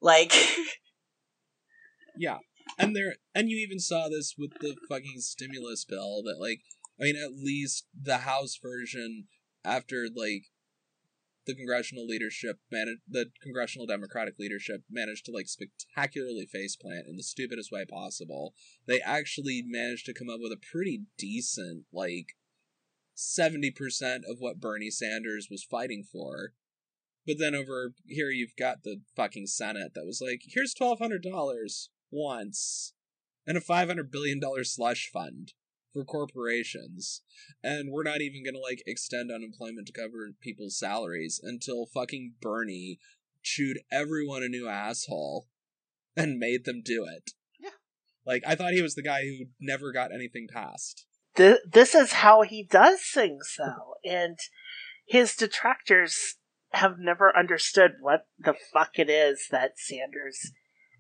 Like Yeah. And there and you even saw this with the fucking stimulus bill that like I mean at least the House version after like the congressional leadership managed the congressional democratic leadership managed to like spectacularly faceplant in the stupidest way possible. They actually managed to come up with a pretty decent like 70% of what Bernie Sanders was fighting for. But then over here you've got the fucking Senate that was like, here's twelve hundred dollars once, and a five hundred billion dollar slush fund for corporations, and we're not even gonna like extend unemployment to cover people's salaries until fucking Bernie chewed everyone a new asshole and made them do it. Yeah. Like I thought he was the guy who never got anything passed. Th- this is how he does things, though, and his detractors have never understood what the fuck it is that Sanders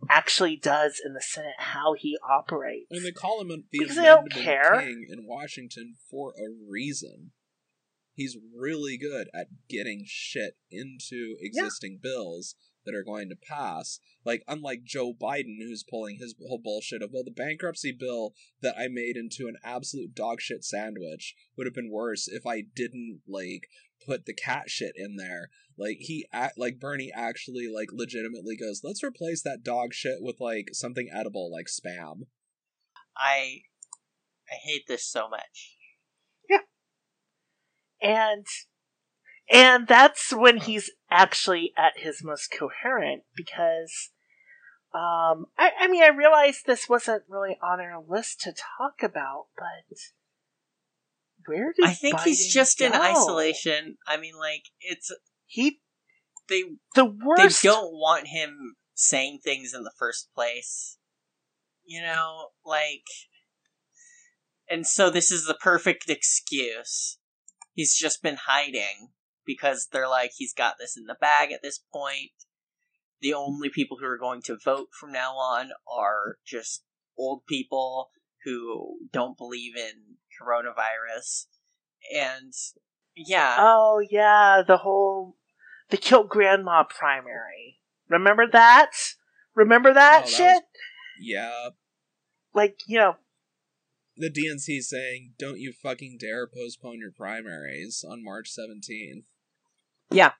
actually does in the Senate, how he operates. And they call him the Because Amendment. King in Washington for a reason. He's really good at getting shit into existing bills that are going to pass. Like, unlike Joe Biden, who's pulling his whole bullshit of, well, the bankruptcy bill that I made into an absolute dog shit sandwich would have been worse if I didn't, like, put the cat shit in there. Like, he, act, like, Bernie actually, like, legitimately goes, let's replace that dog shit with, like, something edible, like spam. I I hate this so much. Yeah. And and that's when he's actually at his most coherent because um I, I mean I realized this wasn't really on our list to talk about, but where did I think he's Biden just in isolation. I mean like it's He they the worst. they don't want him saying things in the first place. You know, like and so this is the perfect excuse. He's just been hiding because they're like he's got this in the bag at this point. The only people who are going to vote from now on are just old people who don't believe in coronavirus. And yeah, Oh yeah, the whole the kill grandma primary. Remember that? Remember that Oh, that shit? Yeah, Like, you know, the DNC saying, "Don't you fucking dare postpone your primaries on March 17th," yeah,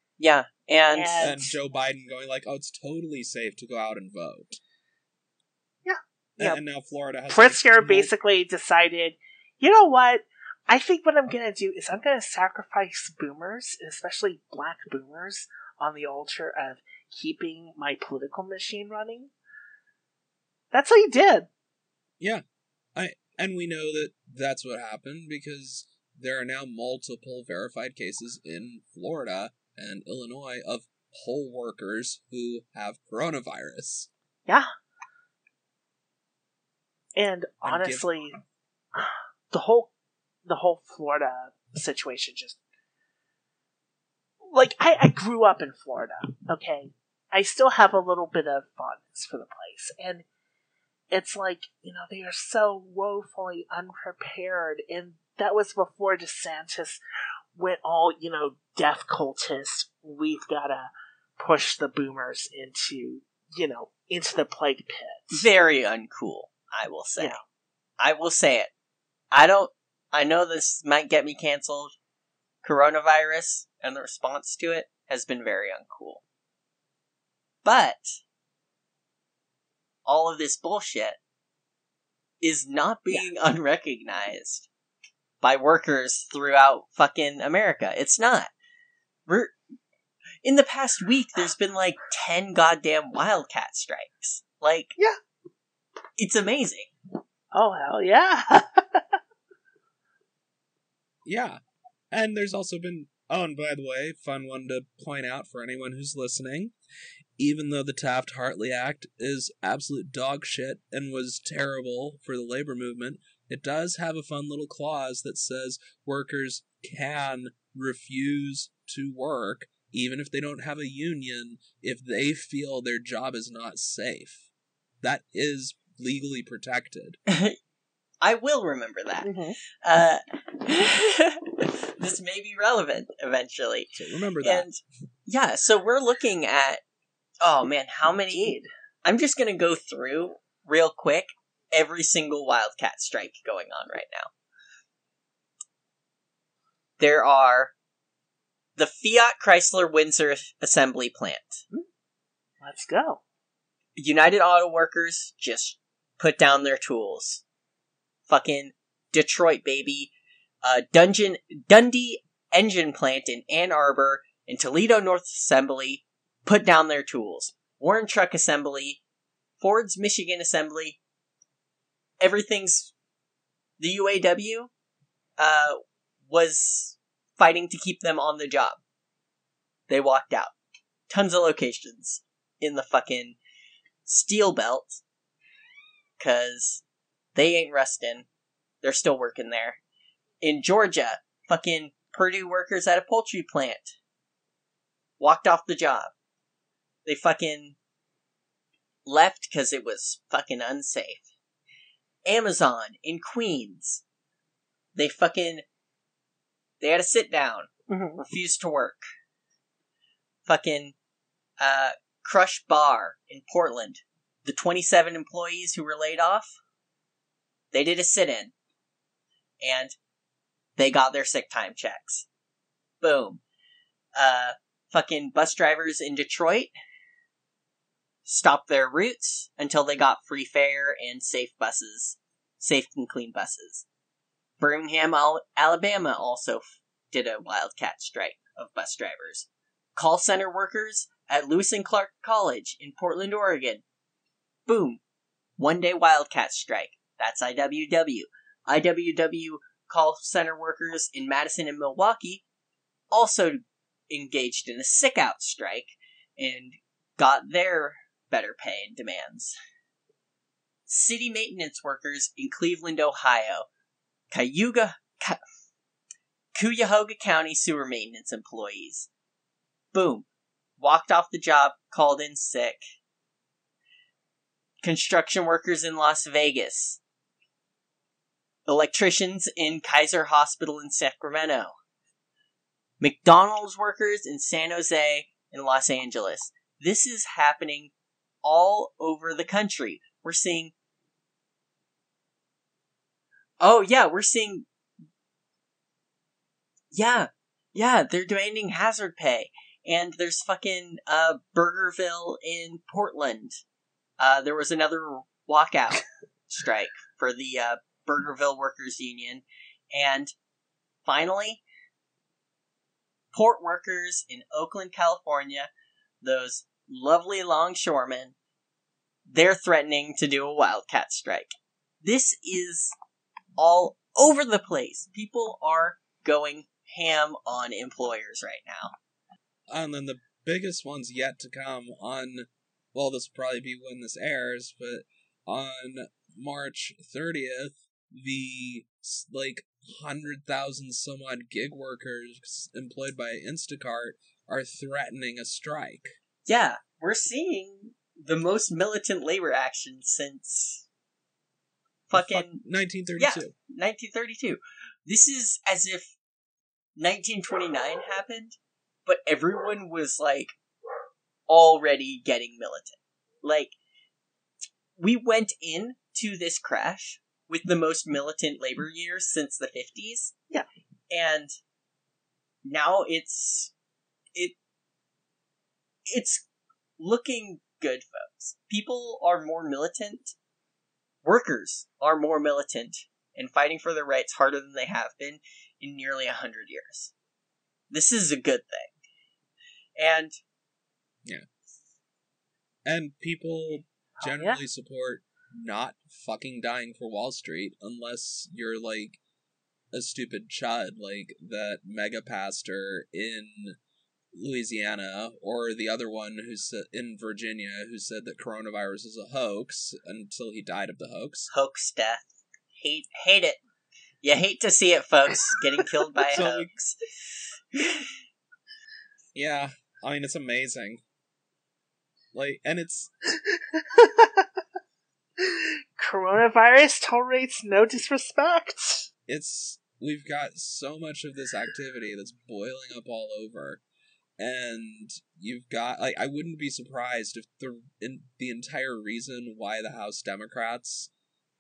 and And- and Joe Biden going like, "Oh, it's totally safe to go out and vote." you yeah. and now Florida has Pritzker like, basically decided, you know what? I think what I'm gonna do is I'm gonna sacrifice boomers, especially black boomers, on the altar of keeping my political machine running. That's what he did. Yeah, I and we know that that's what happened because there are now multiple verified cases in Florida and Illinois of poll workers who have coronavirus. Yeah. And And give- honestly, the whole the whole Florida situation just like I, I grew up in Florida, okay? I still have a little bit of fondness for the place. And it's like, you know, they are so woefully unprepared and that was before DeSantis went all, you know, death cultist. We've gotta push the boomers into, you know, into the plague pit. Very uncool, I will say. Yeah. I will say it. I don't. I know this might get me canceled. Coronavirus and the response to it has been very uncool. But all of this bullshit is not being unrecognized by workers throughout fucking America. It's not. We're in the past week there's been like 10 goddamn wildcat strikes. Like Yeah. It's amazing. Oh hell yeah! Yeah. And there's also been oh, and by the way, fun one to point out for anyone who's listening. Even though the Taft Hartley Act is absolute dog shit and was terrible for the labor movement, it does have a fun little clause that says workers can refuse to work even if they don't have a union if they feel their job is not safe. That is legally protected. I will remember that. Mhm. Uh, this may be relevant eventually. So remember that. And yeah, so we're looking at oh man, how many Indeed. I'm just gonna go through real quick every single Wildcat strike going on right now. There are the Fiat Chrysler Windsor assembly plant. Let's go. United Auto Workers just put down their tools. Fucking Detroit, baby. Uh, Dungeon Dundee Engine Plant in Ann Arbor and Toledo North Assembly put down their tools. Warren Truck Assembly, Ford's Michigan Assembly, everything's the UAW uh, was fighting to keep them on the job. They walked out. Tons of locations in the fucking steel belt because they ain't resting. They're still working there. In Georgia, fucking Perdue workers at a poultry plant walked off the job. They fucking left because it was fucking unsafe. Amazon in Queens, they fucking they had a sit down Mhm. refused to work. Fucking uh, Crush Bar in Portland. The 27 employees who were laid off, they did a sit in. And they got their sick time checks. Boom. Uh, fucking bus drivers in Detroit stopped their routes until they got free fare and safe buses. Safe and clean buses. Birmingham, Alabama also did a wildcat strike of bus drivers. Call center workers at Lewis and Clark College in Portland, Oregon. Boom. One day wildcat strike. That's IWW. IWW call center workers in Madison and Milwaukee also engaged in a sick out strike and got their better pay and demands. City maintenance workers in Cleveland, Ohio. Cayuga, Ca- Cuyahoga County sewer maintenance employees. Boom. Walked off the job, called in sick. Construction workers in Las Vegas. Electricians in Kaiser Hospital in Sacramento. McDonald's workers in San Jose and Los Angeles. This is happening all over the country. We're seeing. Oh, yeah, we're seeing. Yeah, yeah, they're demanding hazard pay. And there's fucking uh, Burgerville in Portland. Uh, there was another walkout strike for the uh, Burgerville Workers Union, and finally, port workers in Oakland, California, those lovely longshoremen, they're threatening to do a wildcat strike. This is all over the place. People are going ham on employers right now. And then the biggest ones yet to come on, well, this will probably be when this airs, but on March 30th, the like 100,000 some odd gig workers employed by Instacart are threatening a strike. Yeah, we're seeing the most militant labor action since fucking 1932. Yeah, 1932. This is as if 1929 happened, but everyone was like already getting militant. Like we went in to this crash with the most militant labor years since the 50s. Yeah. And now it's it it's looking good, folks. People are more militant. Workers are more militant and fighting for their rights harder than they have been in nearly a hundred years. This is a good thing. And yeah. And people Oh, yeah. generally support not fucking dying for Wall Street unless you're like a stupid chud like that mega pastor in Louisiana or the other one who's in Virginia who said that coronavirus is a hoax until he died of the hoax. hoax death. Hate hate it. You hate to see it, folks, getting killed by a hoax. Yeah, I mean it's amazing. Like and it's Coronavirus tolerates no disrespect. it's we've got so much of this activity that's boiling up all over and you've got like i wouldn't be surprised if the in the entire reason why the house democrats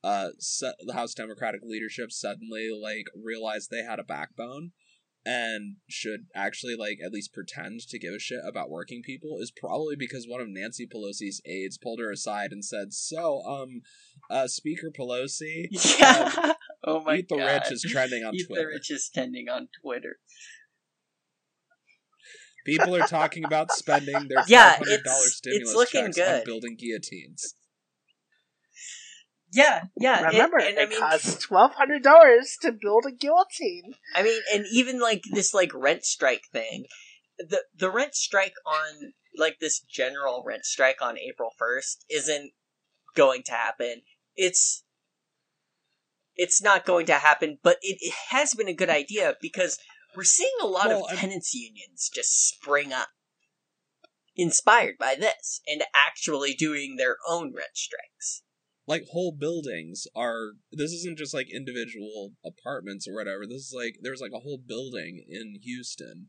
uh su- the house democratic leadership suddenly like realized they had a backbone and should actually like at least pretend to give a shit about working people is probably because one of Nancy Pelosi's aides pulled her aside and said, "So, um, uh, Speaker Pelosi, Yeah. oh my Eat the god. Rich is trending on Eat Twitter. the Rich is trending on Twitter. People are talking about spending their Yeah, $500 it's- stimulus it's looking checks good. on building guillotines. Yeah, yeah. Remember, and, and it I mean, costs twelve hundred dollars to build a guillotine. I mean, and even like this like rent strike thing, the the rent strike on like this general rent strike on April first isn't going to happen. It's it's not going to happen, but it, it has been a good idea because we're seeing a lot Well, of I'm- tenants unions just spring up, inspired by this, and actually doing their own rent strikes. Like whole buildings are. This isn't just like individual apartments or whatever. This is like there's like a whole building in Houston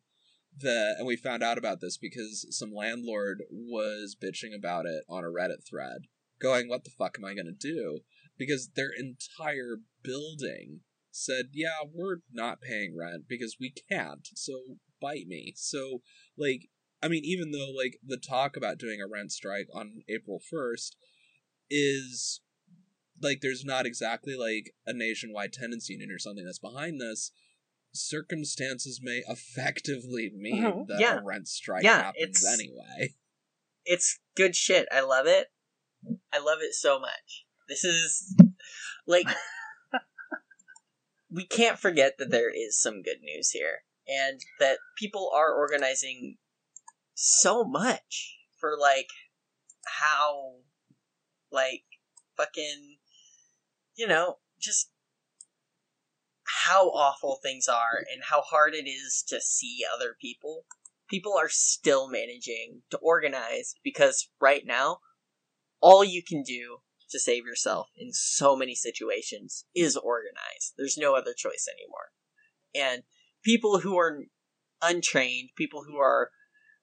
that, and we found out about this because some landlord was bitching about it on a Reddit thread, going, "What the fuck am I gonna do?" Because their entire building said, "Yeah, we're not paying rent because we can't." So bite me. So like I mean, even though like the talk about doing a rent strike on April first is like there's not exactly like a nationwide tenants union or something that's behind this. Circumstances may effectively mean Mhm, that yeah. a rent strike Yeah, happens it's- anyway. it's good shit. I love it. I love it so much. This is like we can't forget that there is some good news here and that people are organizing so much for like how like fucking you know just how awful things are and how hard it is to see other people. People are still managing to organize because right now all you can do to save yourself in so many situations is organize. There's no other choice anymore. And people who are untrained people who are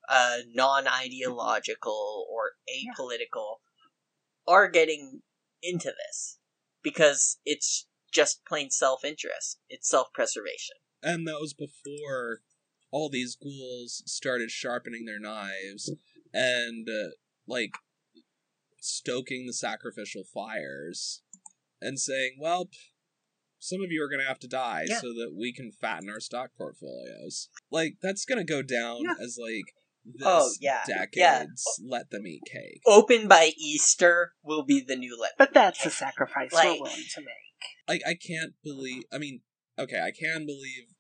uh, non-ideological or apolitical are getting into this because it's just plain self-interest it's self-preservation And that was before all these ghouls started sharpening their knives and uh, like stoking the sacrificial fires and saying, well, some of you are going to have to die Yeah. so that we can fatten our stock portfolios. Like, that's going to go down Yeah. as like this Oh, yeah. decades Yeah. let them eat cake. Open by Easter will be the new lit. But that's the sacrifice Like- we're willing to make. Like, I can't believe. I mean, okay, I can believe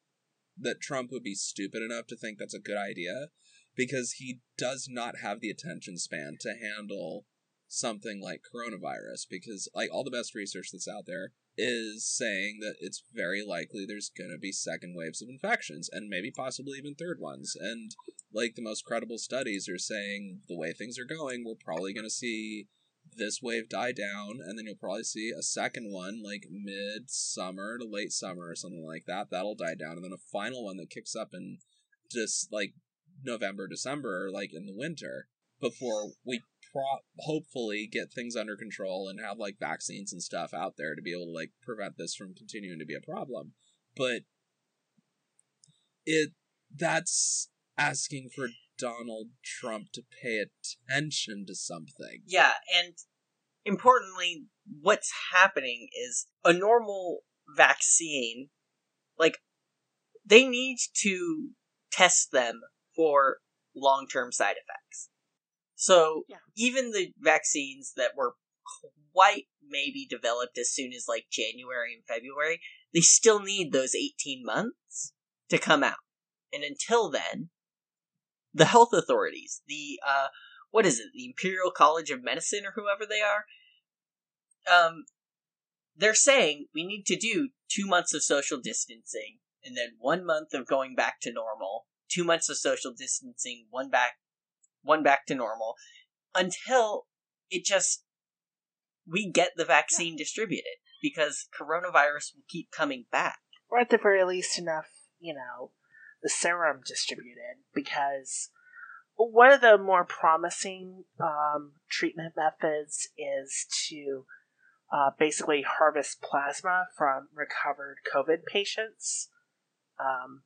that Trump would be stupid enough to think that's a good idea because he does not have the attention span to handle something like coronavirus because like all the best research that's out there is saying that it's very likely there's going to be second waves of infections and maybe possibly even third ones. And like the most credible studies are saying the way things are going we're probably going to see this wave die down and then you'll probably see a second one like mid summer to late summer or something like that that'll die down and then a final one that kicks up in just like november december like in the winter before we pro- hopefully get things under control and have like vaccines and stuff out there to be able to like prevent this from continuing to be a problem but it that's asking for Donald Trump to pay attention to something. Yeah, and importantly, what's happening is a normal vaccine, like, they need to test them for long term side effects. So, Yeah. even the vaccines that were quite maybe developed as soon as like January and February, they still need those 18 months to come out. And until then, the health authorities, the, uh, what is it, the Imperial College of Medicine or whoever they are, um, they're saying we need to do two months of social distancing and then one month of going back to normal, two months of social distancing, one back, one back to normal, until it just we get the vaccine distributed because coronavirus will keep coming back. Or at the very least, enough, you know, the serum distributed. Because one of the more promising um, treatment methods is to uh, basically harvest plasma from recovered COVID patients. Um,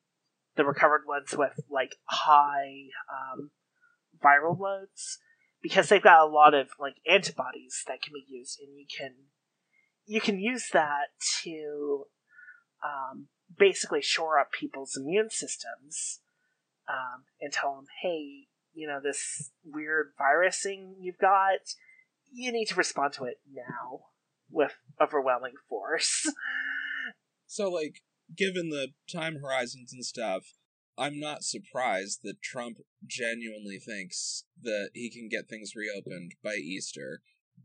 the recovered ones with like high um, viral loads because they've got a lot of like antibodies that can be used and you can you can use that to um, basically shore up people's immune systems um, and tell them hey you know this weird virus thing you've got you need to respond to it now with overwhelming force. So, like, given the time horizons and stuff, I'm not surprised that Trump genuinely thinks that he can get things reopened by Easter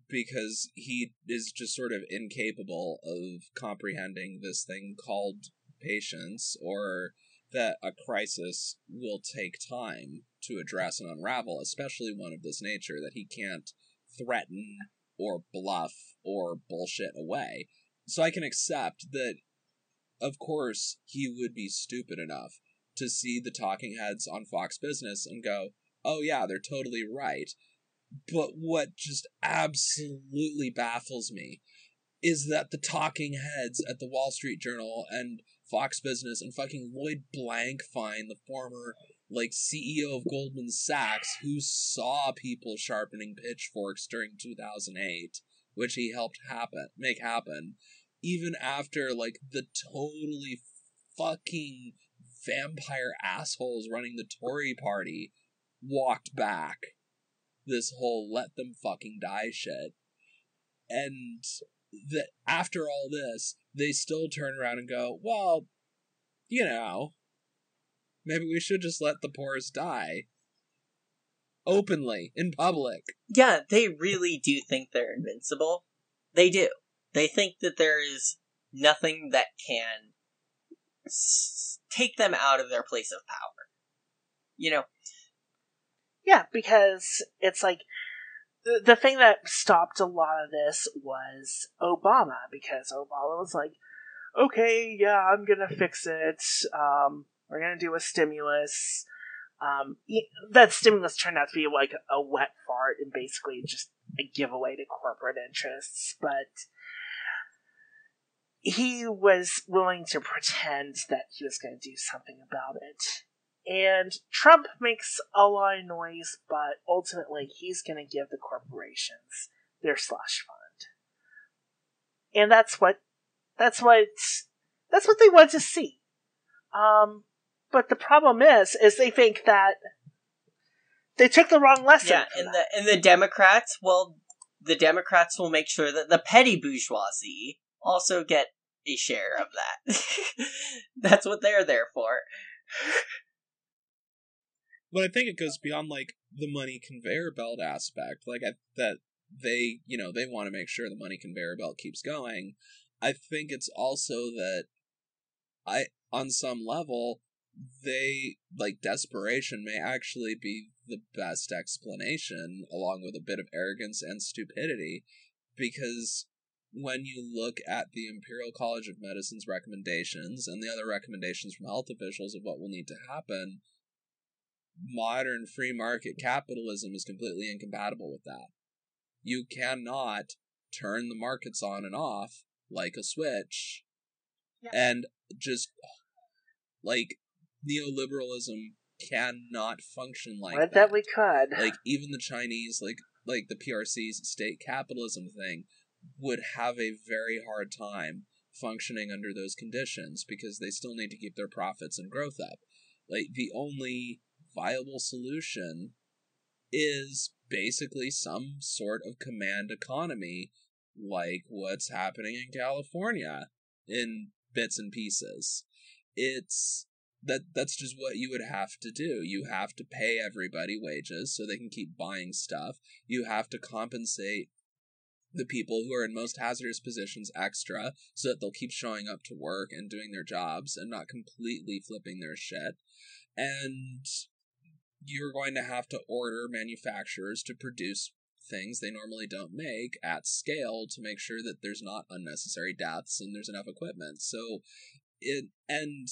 because he is just sort of incapable of comprehending this thing called patience or that a crisis will take time to address and unravel, especially one of this nature that he can't threaten or bluff or bullshit away. So I can accept that of course, he would be stupid enough to see the talking heads on Fox Business and go, oh, yeah, they're totally right. But what just absolutely baffles me is that the talking heads at the Wall Street Journal and Fox Business and fucking Lloyd Blankfein, the former like CEO of Goldman Sachs, who saw people sharpening pitchforks during 2008, which he helped happen make happen, even after like the totally fucking vampire assholes running the Tory party walked back this whole let them fucking die shit. And that after all this, they still turn around and go, well, you know, maybe we should just let the poorest die. Openly, in public. Yeah, they really do think they're invincible. They do. They think that there is nothing that can take them out of their place of power. You know, Yeah, because it's like the, the thing that stopped a lot of this was Obama because Obama was like, "Okay, yeah, I'm gonna fix it. Um, we're gonna do a stimulus." Um, that stimulus turned out to be like a wet fart and basically just a giveaway to corporate interests, but he was willing to pretend that he was going to do something about it. And Trump makes a lot of noise, but ultimately he's going to give the corporations their slush fund. And that's what that's what that's what they want to see. Um, but the problem is, is they think that they took the wrong lesson. Yeah, and that. the and the Democrats, well, the Democrats will make sure that the petty bourgeoisie also get a share of that. That's what they're there for. but I think it goes beyond like the money conveyor belt aspect, like I, that they, you know, they want to make sure the money conveyor belt keeps going. I think it's also that I, on some level, they like desperation may actually be the best explanation, along with a bit of arrogance and stupidity, because when you look at the Imperial College of Medicine's recommendations and the other recommendations from health officials of what will need to happen, modern free market capitalism is completely incompatible with that. You cannot turn the markets on and off like a switch yeah. and just like neoliberalism cannot function like that. that we could. Like even the Chinese, like like the PRC's state capitalism thing, would have a very hard time functioning under those conditions because they still need to keep their profits and growth up. Like the only viable solution is basically some sort of command economy like what's happening in California in bits and pieces. It's that that's just what you would have to do. You have to pay everybody wages so they can keep buying stuff. You have to compensate the people who are in most hazardous positions extra so that they'll keep showing up to work and doing their jobs and not completely flipping their shit. And you're going to have to order manufacturers to produce things they normally don't make at scale to make sure that there's not unnecessary deaths and there's enough equipment. So it and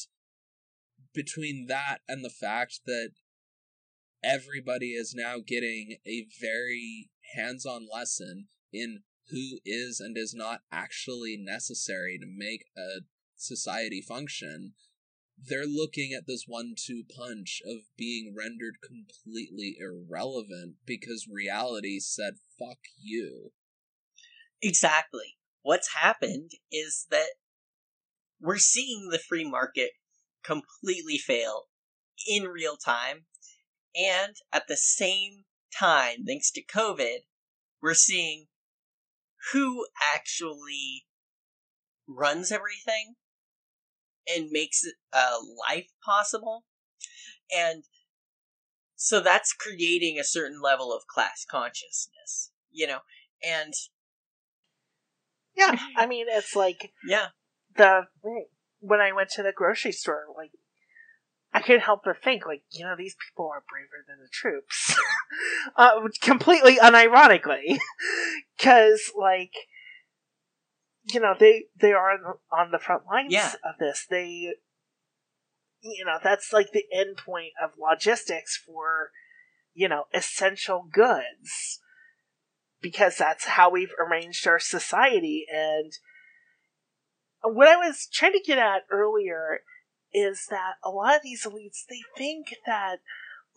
between that and the fact that everybody is now getting a very hands-on lesson in who is and is not actually necessary to make a society function they're looking at this one-two punch of being rendered completely irrelevant because reality said fuck you exactly what's happened is that we're seeing the free market completely fail in real time. And at the same time, thanks to COVID, we're seeing who actually runs everything and makes uh, life possible. And so that's creating a certain level of class consciousness, you know, and yeah, I mean, it's like yeah, the when I went to the grocery store, like I couldn't help but think, like, you know, these people are braver than the troops. uh, completely unironically. Cause, like, you know, they, they are on the front lines yeah. of this. They, you know, that's like the end point of logistics for, you know, essential goods. Because that's how we've arranged our society. And what I was trying to get at earlier is that a lot of these elites they think that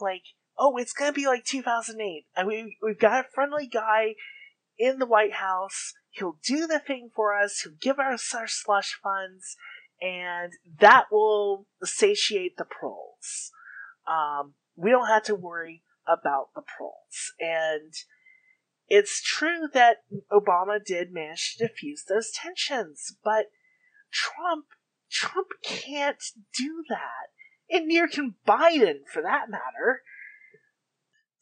like oh it's gonna be like 2008 and we we've got a friendly guy in the White House. He'll do the thing for us. He'll give us our slush funds and that will satiate the proles. Um, we don't have to worry about the proles. And it's true that Obama did manage to diffuse those tensions but Trump Trump can't do that. And neither can Biden, for that matter.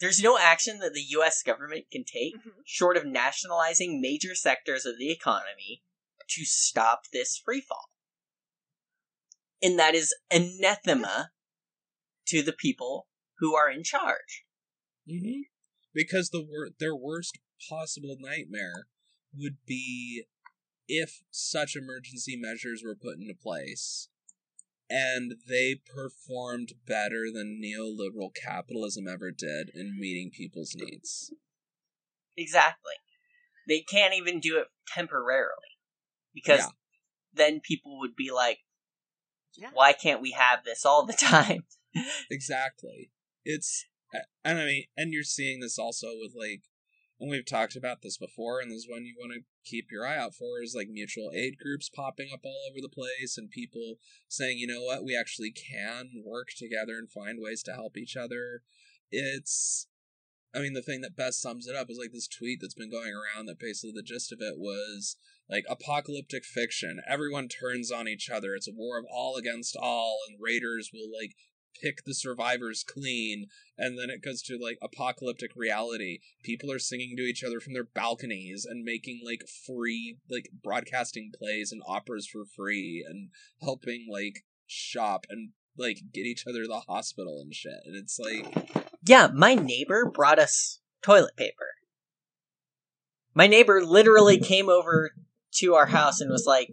There's no action that the US government can take, mm-hmm. short of nationalizing major sectors of the economy, to stop this freefall. And that is anathema to the people who are in charge. Mm-hmm. Because the wor- their worst possible nightmare would be if such emergency measures were put into place and they performed better than neoliberal capitalism ever did in meeting people's needs. Exactly. They can't even do it temporarily because yeah. then people would be like, yeah. why can't we have this all the time? exactly. It's, and I mean, and you're seeing this also with like and we've talked about this before, and this is one you want to keep your eye out for is like mutual aid groups popping up all over the place and people saying, you know what, we actually can work together and find ways to help each other. It's I mean, the thing that best sums it up is like this tweet that's been going around that basically the gist of it was like apocalyptic fiction. Everyone turns on each other. It's a war of all against all, and raiders will like pick the survivors clean. And then it goes to like apocalyptic reality. People are singing to each other from their balconies and making like free, like broadcasting plays and operas for free and helping like shop and like get each other to the hospital and shit. And it's like Yeah, my neighbor brought us toilet paper. My neighbor literally came over to our house and was like,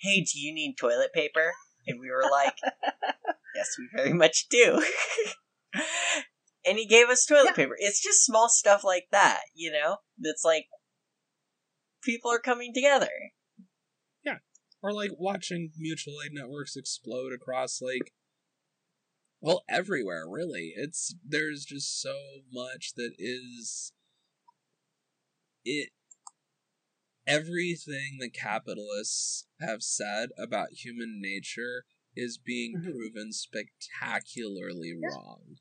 Hey, do you need toilet paper? And we were like, Yes, we very much do. and he gave us toilet Yeah. paper. It's just small stuff like that, you know? That's like, people are coming together. Yeah. Or like watching mutual aid networks explode across like well everywhere really it's there's just so much that is it everything the capitalists have said about human nature is being Mhm. proven spectacularly Yeah. wrong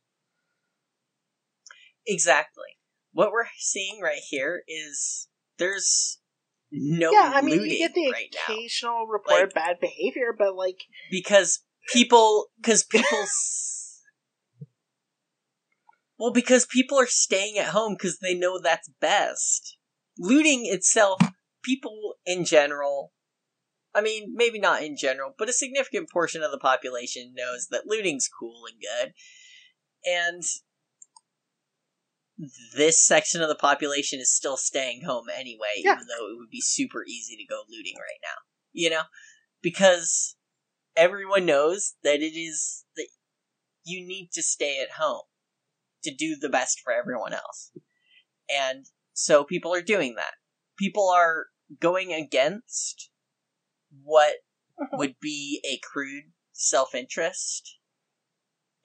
Exactly. What we're seeing right here is there's no yeah, I mean, looting you get the right now. occasional report of Like- bad behavior, but like, because people because people well because people are staying at home because they know that's best looting itself people in general i mean maybe not in general but a significant portion of the population knows that looting's cool and good and this section of the population is still staying home anyway Yeah. even though it would be super easy to go looting right now you know because everyone knows that it is that you need to stay at home to do the best for everyone else. And so people are doing that. People are going against what would be a crude self interest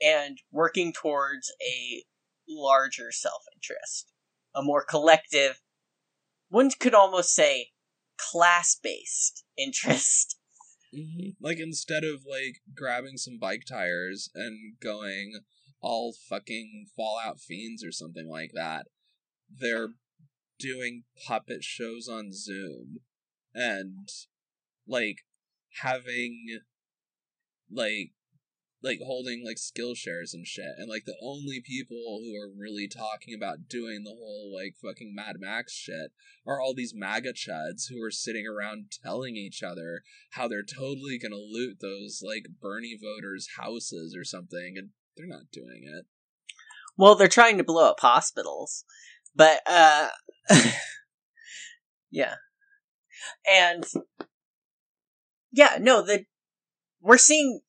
and working towards a larger self interest, a more collective, one could almost say class based interest. Mhm. Like instead of like grabbing some bike tires and going all fucking Fallout fiends or something like that, they're doing puppet shows on Zoom and like having like like holding like skill shares and shit and like the only people who are really talking about doing the whole like fucking Mad Max shit are all these MAGA chuds who are sitting around telling each other how they're totally gonna loot those like Bernie voters' houses or something, and they're not doing it. Well, they're trying to blow up hospitals, but uh, yeah, and yeah, no, the we're seeing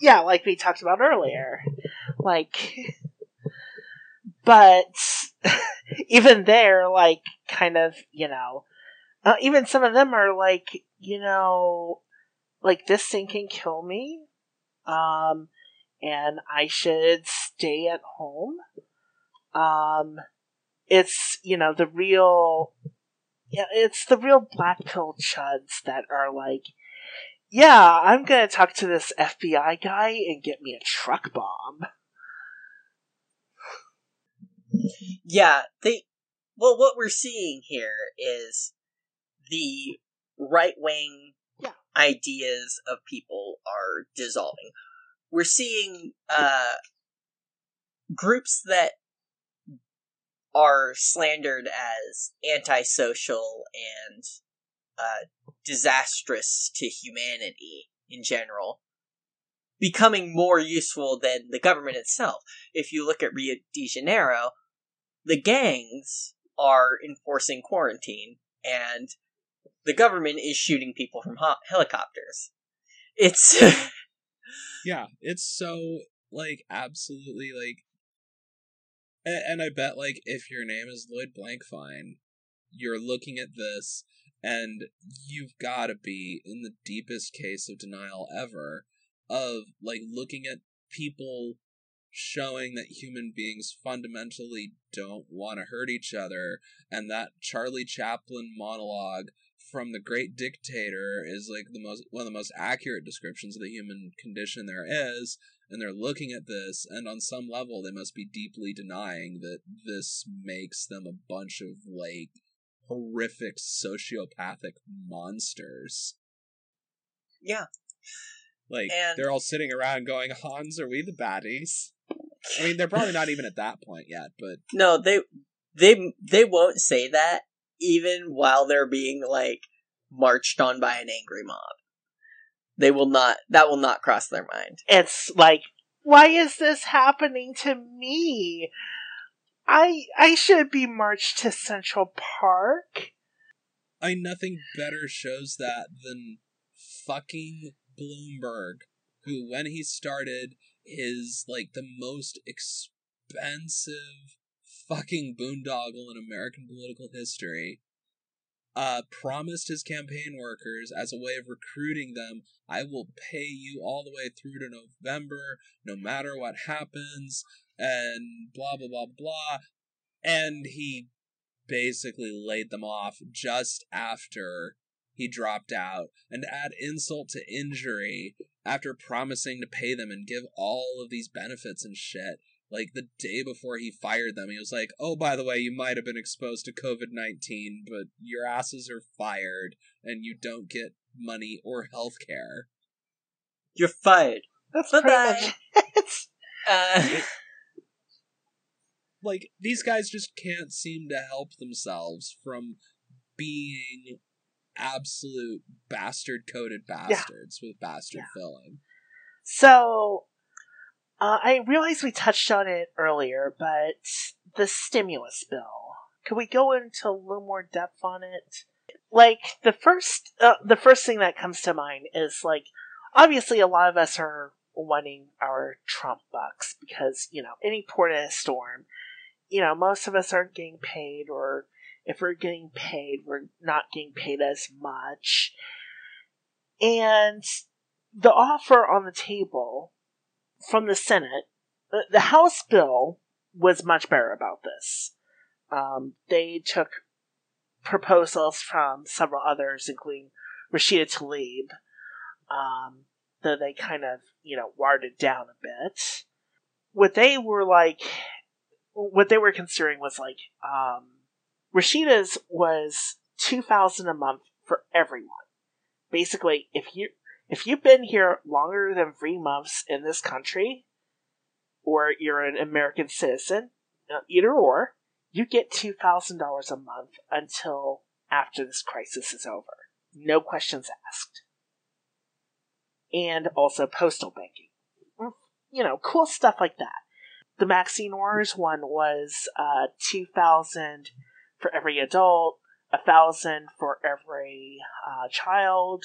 yeah, like we talked about earlier, like, but even there, like, kind of, you know, uh, even some of them are like, you know, like this thing can kill me, um, and I should stay at home. Um, it's you know the real, yeah, it's the real black pill chuds that are like, yeah, I'm gonna talk to this FBI guy and get me a truck bomb. yeah they well what we're seeing here is the right wing Yeah. ideas of people are dissolving we're seeing uh groups that are slandered as antisocial and uh, disastrous to humanity in general becoming more useful than the government itself. If you look at rio de janeiro the gangs are enforcing quarantine and the government is shooting people from ho- helicopters. It's Yeah, it's so like absolutely like, and, and I bet like if your name is Lloyd Blankfein, you're looking at this and you've got to be in the deepest case of denial ever of like looking at people showing that human beings fundamentally don't want to hurt each other, and that Charlie Chaplin monologue from the Great Dictator is like the most one of the most accurate descriptions of the human condition there is. And they're looking at this, and on some level, they must be deeply denying that this makes them a bunch of like horrific sociopathic monsters. Yeah. Like And- they're all sitting around going, "Hans, are we the baddies?" I mean, they're probably not even at that point yet, but No, they they they won't say that even while they're being like marched on by an angry mob. They will not that will not cross their mind. It's like, why is this happening to me? I I should be marched to Central Park. I nothing better shows that than fucking Bloomberg, who, when he started, is like the most expensive fucking boondoggle in American political history. Uh, promised his campaign workers as a way of recruiting them, I will pay you all the way through to November, no matter what happens, and blah blah blah blah. And he basically laid them off just after he dropped out and to add insult to injury after promising to pay them and give all of these benefits and shit like the day before he fired them he was like oh by the way you might have been exposed to covid-19 but your asses are fired and you don't get money or health care You're fired. That's Bye-bye. pretty much it. Uh, like these guys just can't seem to help themselves from being absolute bastard coded bastards with bastard Yeah. filling So, uh, I realize we touched on it earlier, but the stimulus bill. Could we go into a little more depth on it? Like the first, uh, the first thing that comes to mind is like, obviously, a lot of us are wanting our Trump bucks because you know any port in a storm. You know, most of us aren't getting paid, or if we're getting paid, we're not getting paid as much. And the offer on the table from the Senate, the, House bill was much better about this. Um, they took proposals from several others, including Rashida Tlaib, um, though they kind of, you know, it down a bit. What they were like, what they were considering was like, um, Rashida's was two thousand a month for everyone. Basically, if you if you've been here longer than three months in this country, or you're an American citizen, uh, either or, you get two thousand dollars a month until after this crisis is over. No questions asked. And also postal banking. Mm, You know, cool stuff like that. The Maxine Waters one was uh, two thousand for every adult, a thousand for every uh, child.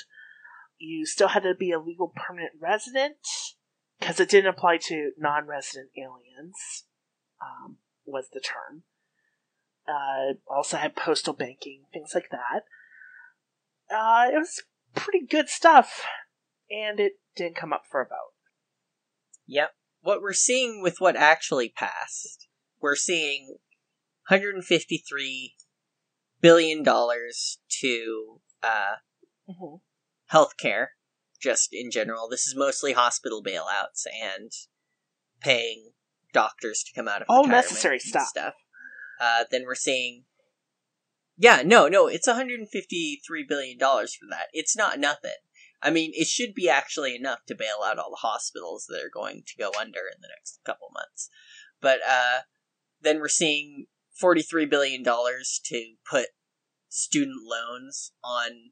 You still had to be a legal permanent resident because it didn't apply to non-resident aliens. Um, was the term. Uh, also had postal banking, things like that. Uh, it was pretty good stuff, and it didn't come up for a vote. Yep. What we're seeing with what actually passed, we're seeing 153 billion dollars to uh, Mm-hmm. Healthcare, just in general. This is mostly hospital bailouts and paying doctors to come out of All necessary and stuff. Uh, then we're seeing, yeah, no, no, it's 153 billion dollars for that. It's not nothing. I mean, it should be actually enough to bail out all the hospitals that are going to go under in the next couple months. But uh, then we're seeing 43 billion dollars to put student loans on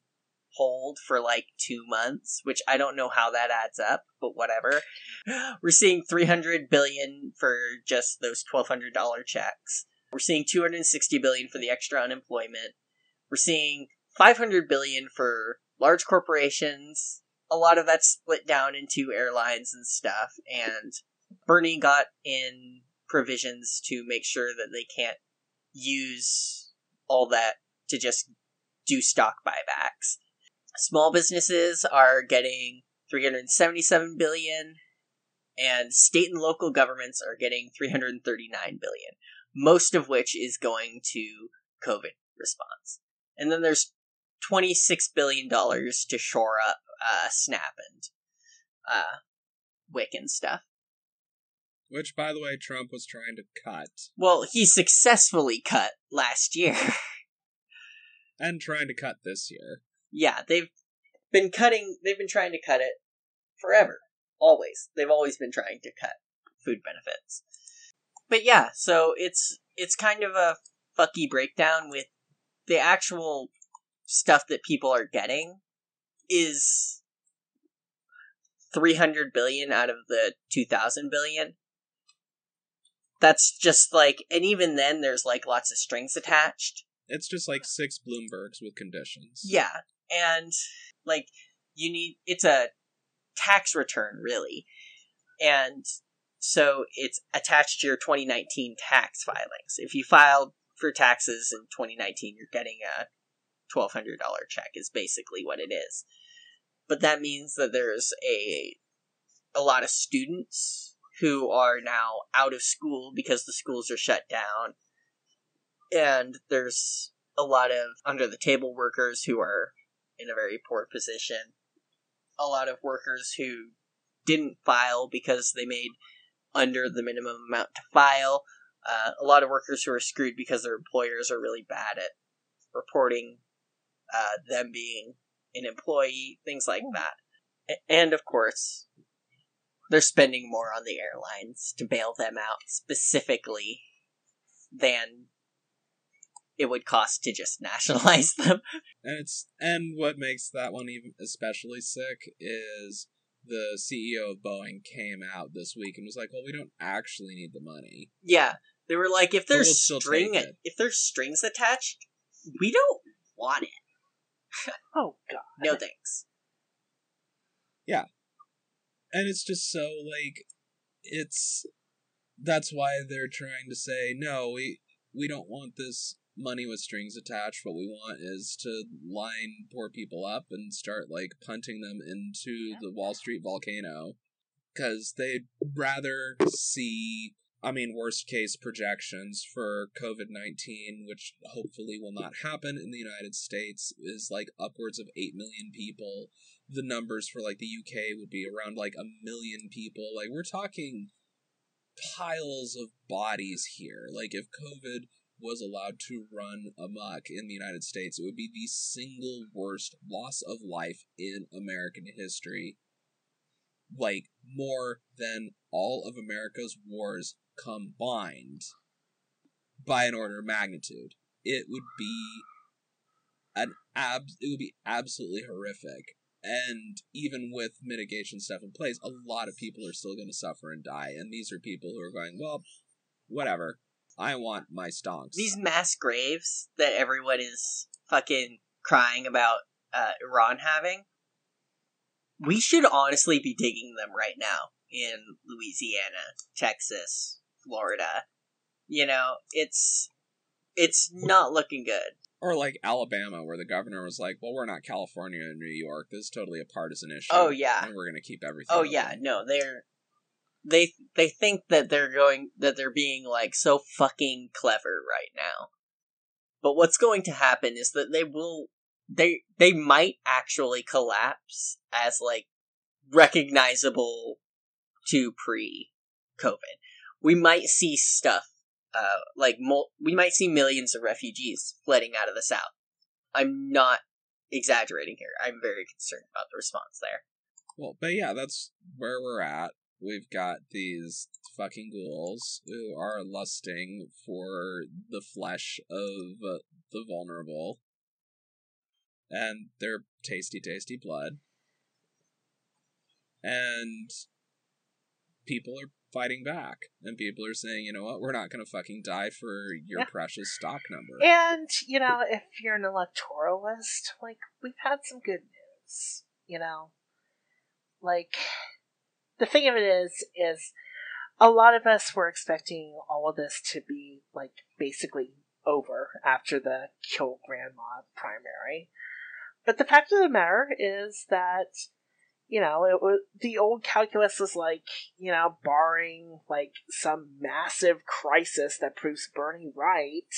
hold for like two months, which I don't know how that adds up, but whatever. We're seeing 300 billion for just those $1,200 checks. We're seeing 260 billion for the extra unemployment. We're seeing 500 billion for large corporations. A lot of that's split down into airlines and stuff, and Bernie got in provisions to make sure that they can't use all that to just do stock buybacks. Small businesses are getting 377 billion and state and local governments are getting 339 billion, most of which is going to COVID response. And then there's 26 billion dollars to shore up uh, Snap and uh, WIC and stuff. Which, by the way, Trump was trying to cut Well, he successfully cut last year. and trying to cut this year. Yeah, they've been cutting. They've been trying to cut it forever. Always, they've always been trying to cut food benefits. But yeah, so it's it's kind of a fucky breakdown with the actual stuff that people are getting is 300 billion out of the 2000 billion that's just like and even then there's like lots of strings attached It's just like six Bloombergs with conditions. yeah and like you need it's a tax return really. And so it's attached to your 2019 tax filings. If you filed for taxes in 2019 you're getting a $1200 check is basically what it is. But that means that there's a a lot of students who are now out of school because the schools are shut down. And there's a lot of under the table workers who are in a very poor position. A lot of workers who didn't file because they made under the minimum amount to file. Uh, a lot of workers who are screwed because their employers are really bad at reporting uh, them being an employee, things like that. And of course, they're spending more on the airlines to bail them out specifically than it would cost to just nationalize them. And it's and what makes that one even especially sick is the CEO of Boeing came out this week and was like, "Well, we don't actually need the money." yeah, they were like, if But we'll there's string, if there's strings attached, we don't want it. Oh god. No thanks. Yeah, and it's just so like it's that's why they're trying to say, "No, we we don't want this money with strings attached. What we want is to line poor people up and start like punting them into the Wall Street volcano cuz they'd rather see I mean, worst case projections for COVID 19, which hopefully will not happen in the United States, is like upwards of 8 million people. The numbers for like the UK would be around like a million people. Like, we're talking piles of bodies here. Like, if COVID was allowed to run amok in the United States, it would be the single worst loss of life in American history. Like, more than all of America's wars combined by an order of magnitude. It would be an ab it would be absolutely horrific. And even with mitigation stuff in place, a lot of people are still going to suffer and die. And these are people who are going, well, whatever. I want my stonks. These mass graves that everyone is fucking crying about uh, Iran having, we should honestly be digging them right now in Louisiana, Texas, Florida. You know, it's it's not looking good. or like Alabama, where the governor was like, well, we're not California and New York. This is totally a partisan issue. Oh, yeah. And we're going to keep everything. Oh open." yeah, no, they're they they think that they're going that they're being like so fucking clever right now. But what's going to happen is that they will they they might actually collapse as like recognizable to pre COVID. We might see stuff uh like mul- we might see millions of refugees flooding out of the south. I'm not exaggerating here. I'm very concerned about the response there. Well, but yeah, that's where we're at. We've got these fucking ghouls who are lusting for the flesh of uh, the vulnerable. And they're tasty, tasty blood. And people are fighting back. And people are saying, you know what, we're not going to fucking die for your Yeah. precious stock number. And, you know, if you're an electoralist, like, we've had some good news, you know? Like, the thing of it is, is a lot of us were expecting all of this to be, like, basically over after the kill grandma primary. But the fact of the matter is that you know, it was the old calculus was like, you know, barring like some massive crisis that proves Bernie right,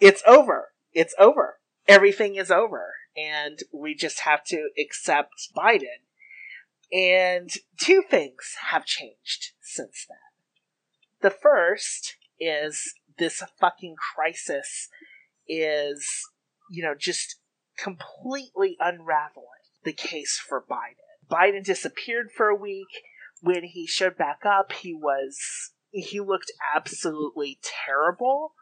it's over. It's over. Everything is over. And we just have to accept Biden. And two things have changed since then. The first is this fucking crisis is, you know, just completely unraveling the case for Biden. Biden disappeared for a week. When he showed back up, he was he looked absolutely terrible.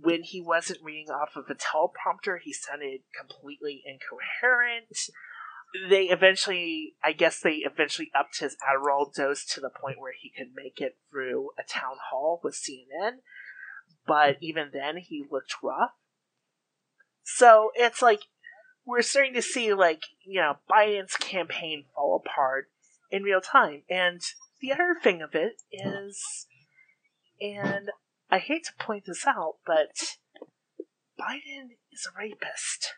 When he wasn't reading off of a teleprompter, he sounded completely incoherent. They eventually, I guess they eventually upped his Adderall dose to the point where he could make it through a town hall with CNN. But even then, he looked rough. So it's like we're starting to see like you know Biden's campaign fall apart in real time. And the other thing of it is, and I hate to point this out, but Biden is a rapist.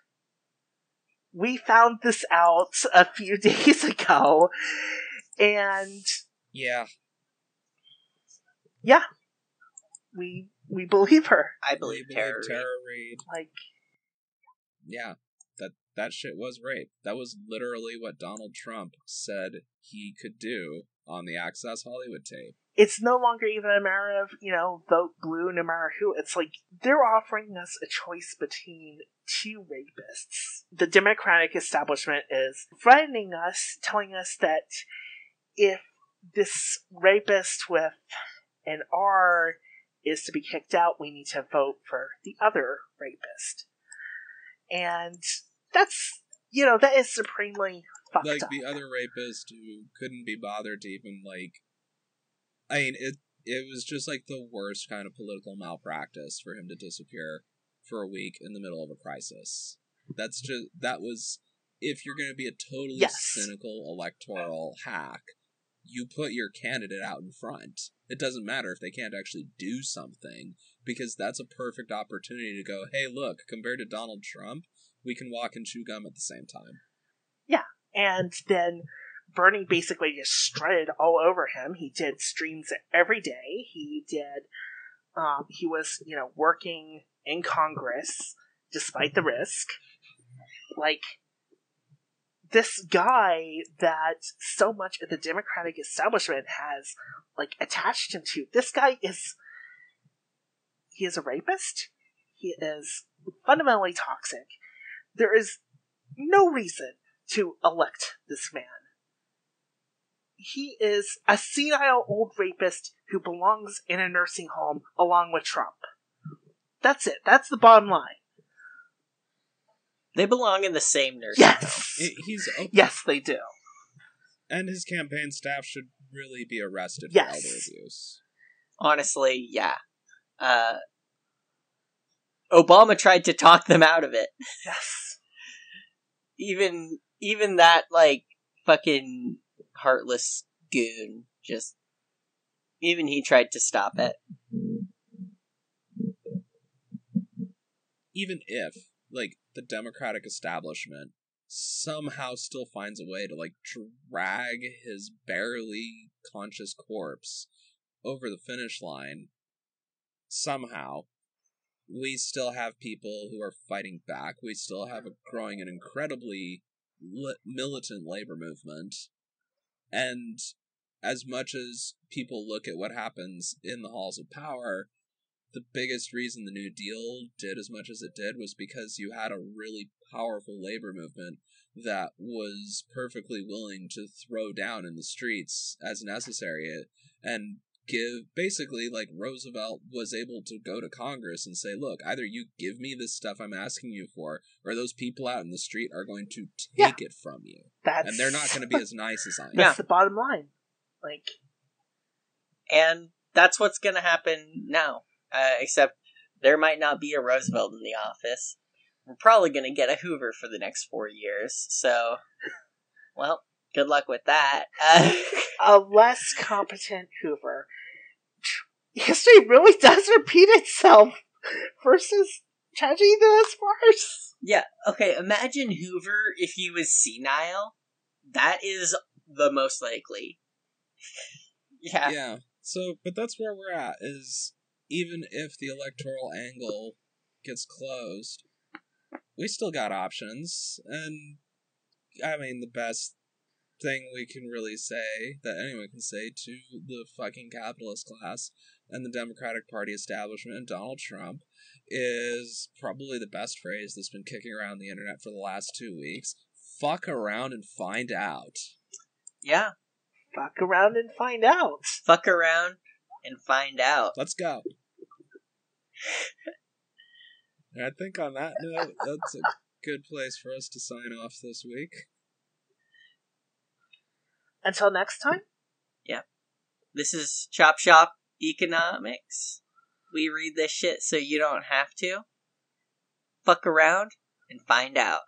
We found this out a few days ago, and Yeah. yeah, we we believe her. I believe We. Tara Reade. Like, Yeah. That that shit was rape. That was literally what Donald Trump said he could do on the Access Hollywood tape. it's no longer even a matter of you know vote blue no matter who. It's like they're offering us a choice between two rapists. The Democratic establishment is threatening us, telling us that if this rapist with an R is to be kicked out, we need to vote for the other rapist. And that's, you know, that is supremely fucked like up. the other rapist who couldn't be bothered to even like I mean it it was just like the worst kind of political malpractice for him to disappear for a week in the middle of a crisis. That's just that was if you're going to be a totally Yes. cynical electoral hack, you put your candidate out in front. It doesn't matter if they can't actually do something because that's a perfect opportunity to go, "Hey, look, compared to Donald Trump, we can walk and chew gum at the same time." Yeah, and then Bernie basically just strutted all over him. He did streams every day. He did. Um, he was, you know, working in Congress despite the risk. Like this guy that so much of the Democratic establishment has like attached him to. This guy is. He is a rapist. He is fundamentally toxic. There is no reason to elect this man. He is a senile old rapist who belongs in a nursing home along with Trump. That's it. That's the bottom line. They belong in the same nursing Yes. It- he's a Yes, they do. and his campaign staff should really be arrested Yes. for elder abuse. Honestly, yeah. Uh, Obama tried to talk them out of it. Yes. Even even that like fucking heartless goon just even he tried to stop it. Even if, like, the Democratic establishment somehow still finds a way to, like, drag his barely conscious corpse over the finish line, somehow, we still have people who are fighting back. We still have a growing and incredibly li- militant labor movement. And as much as people look at what happens in the halls of power, the biggest reason the New Deal did as much as it did was because you had a really powerful labor movement that was perfectly willing to throw down in the streets as necessary and give basically like Roosevelt was able to go to Congress and say, look, either you give me this stuff I'm asking you for, or those people out in the street are going to take it from you. That's And they're not going to be as nice as I am. That's Yeah. the bottom line. Like And that's what's going to happen now. Uh, except there might not be a Roosevelt in the office. We're probably going to get a Hoover for the next four years. So, well, good luck with that. Uh, a less competent Hoover. History really does repeat itself versus tragedy that is worse. yeah, okay, imagine Hoover if he was senile, that is the most likely. yeah. yeah. So, but that's where we're at. Is even if the electoral angle gets closed, we still got options, and I mean the best thing we can really say that anyone can say to the fucking capitalist class and the Democratic Party establishment and Donald Trump is probably the best phrase that's been kicking around the internet for the last two weeks. Fuck around and find out. Yeah. Fuck around and find out. Fuck around and find out. Let's go. And I think on that note, that's a good place for us to sign off this week. Until next time. Yeah. This is Chop Shop Economics. We read this shit so you don't have to. Fuck around and find out.